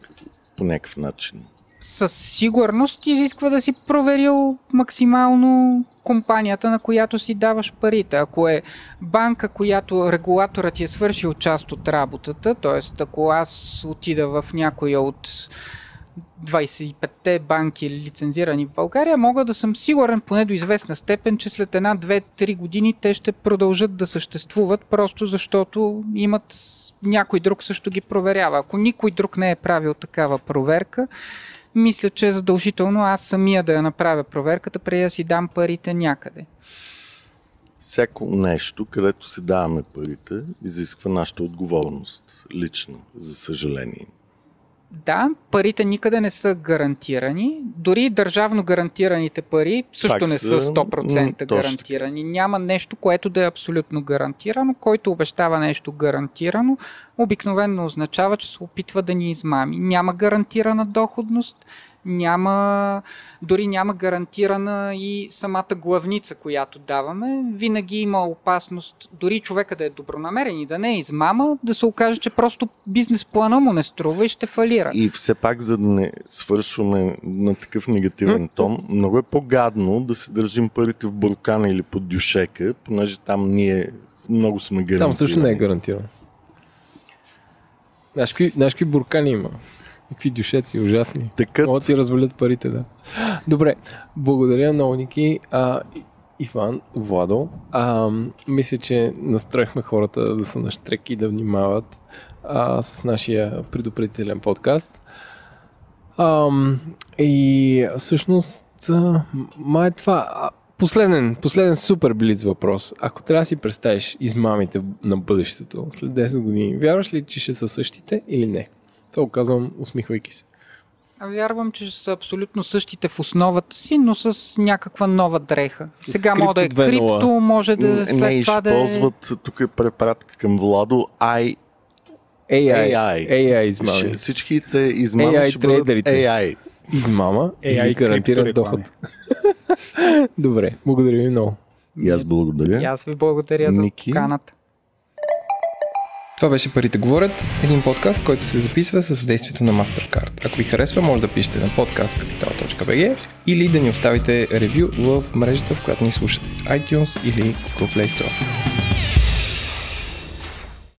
по някакъв начин. Със сигурност изисква да си проверил максимално компанията, на която си даваш парите. Ако е банка, която регулаторът ти е свършил част от работата, т.е. ако аз отида в някоя от 25-те банки лицензирани в България, мога да съм сигурен поне до известна степен, че след една, две, три години те ще продължат да съществуват, просто защото имат някой друг също ги проверява. Ако никой друг не е правил такава проверка, мисля, че е задължително аз самия да я направя проверката, преди да си дам парите някъде. Всяко нещо, където си даваме парите, изисква нашата отговорност, лично, за съжаление. Да, парите никъде не са гарантирани. Дори държавно гарантираните пари също Пак не са, са м, 100% точно гарантирани. Няма нещо, което да е абсолютно гарантирано. Който обещава нещо гарантирано, обикновенно означава, че се опитва да ни измами. Няма гарантирана доходност, няма, дори няма гарантирана и самата главница, която даваме. Винаги има опасност, дори човека да е добронамерен и да не е измама, да се окаже, че просто бизнес плана му не струва и ще фалира. И все пак, за да не свършваме на такъв негативен тон, много е по-гадно да си държим парите в буркана или под дюшека, понеже там ние много сме гарантирани. Там също не е гарантирано. Знаеш какви буркани има? Какви дюшеци, ужасни. Текат. Могат ти развалят парите, да. Добре, благодаря много, Ники. А, Иван, Владо, а, мисля, че настроихме хората да са на штрек и да внимават а, с нашия предупредителен подкаст. А, и всъщност, а, май това... А, Последен, последен супер блиц въпрос. Ако трябва да си представиш измамите на бъдещето след 10 години, вярваш ли, че ще са същите или не? Това казвам, усмихвайки се. А Вярвам, че ще са абсолютно същите в основата си, но с някаква нова дреха. С Сега може да е крипто 2.0. крипто, може да е след не, това да е... използват, тук е препратка към Владо, I, AI. AI. AI измами. ще, всичките измами AI ще бъдат трейдерите. AI. Измама AI гарантиран криптореклами. доход. Добре, благодаря ви много. И аз благодаря. И аз ви благодаря за Ники? Това беше Парите говорят, един подкаст, който се записва със съдействието на MasterCard. Ако ви харесва, може да пишете на podcastcapital.bg или да ни оставите ревю в мрежата, в която ни слушате, iTunes или Google Play Store.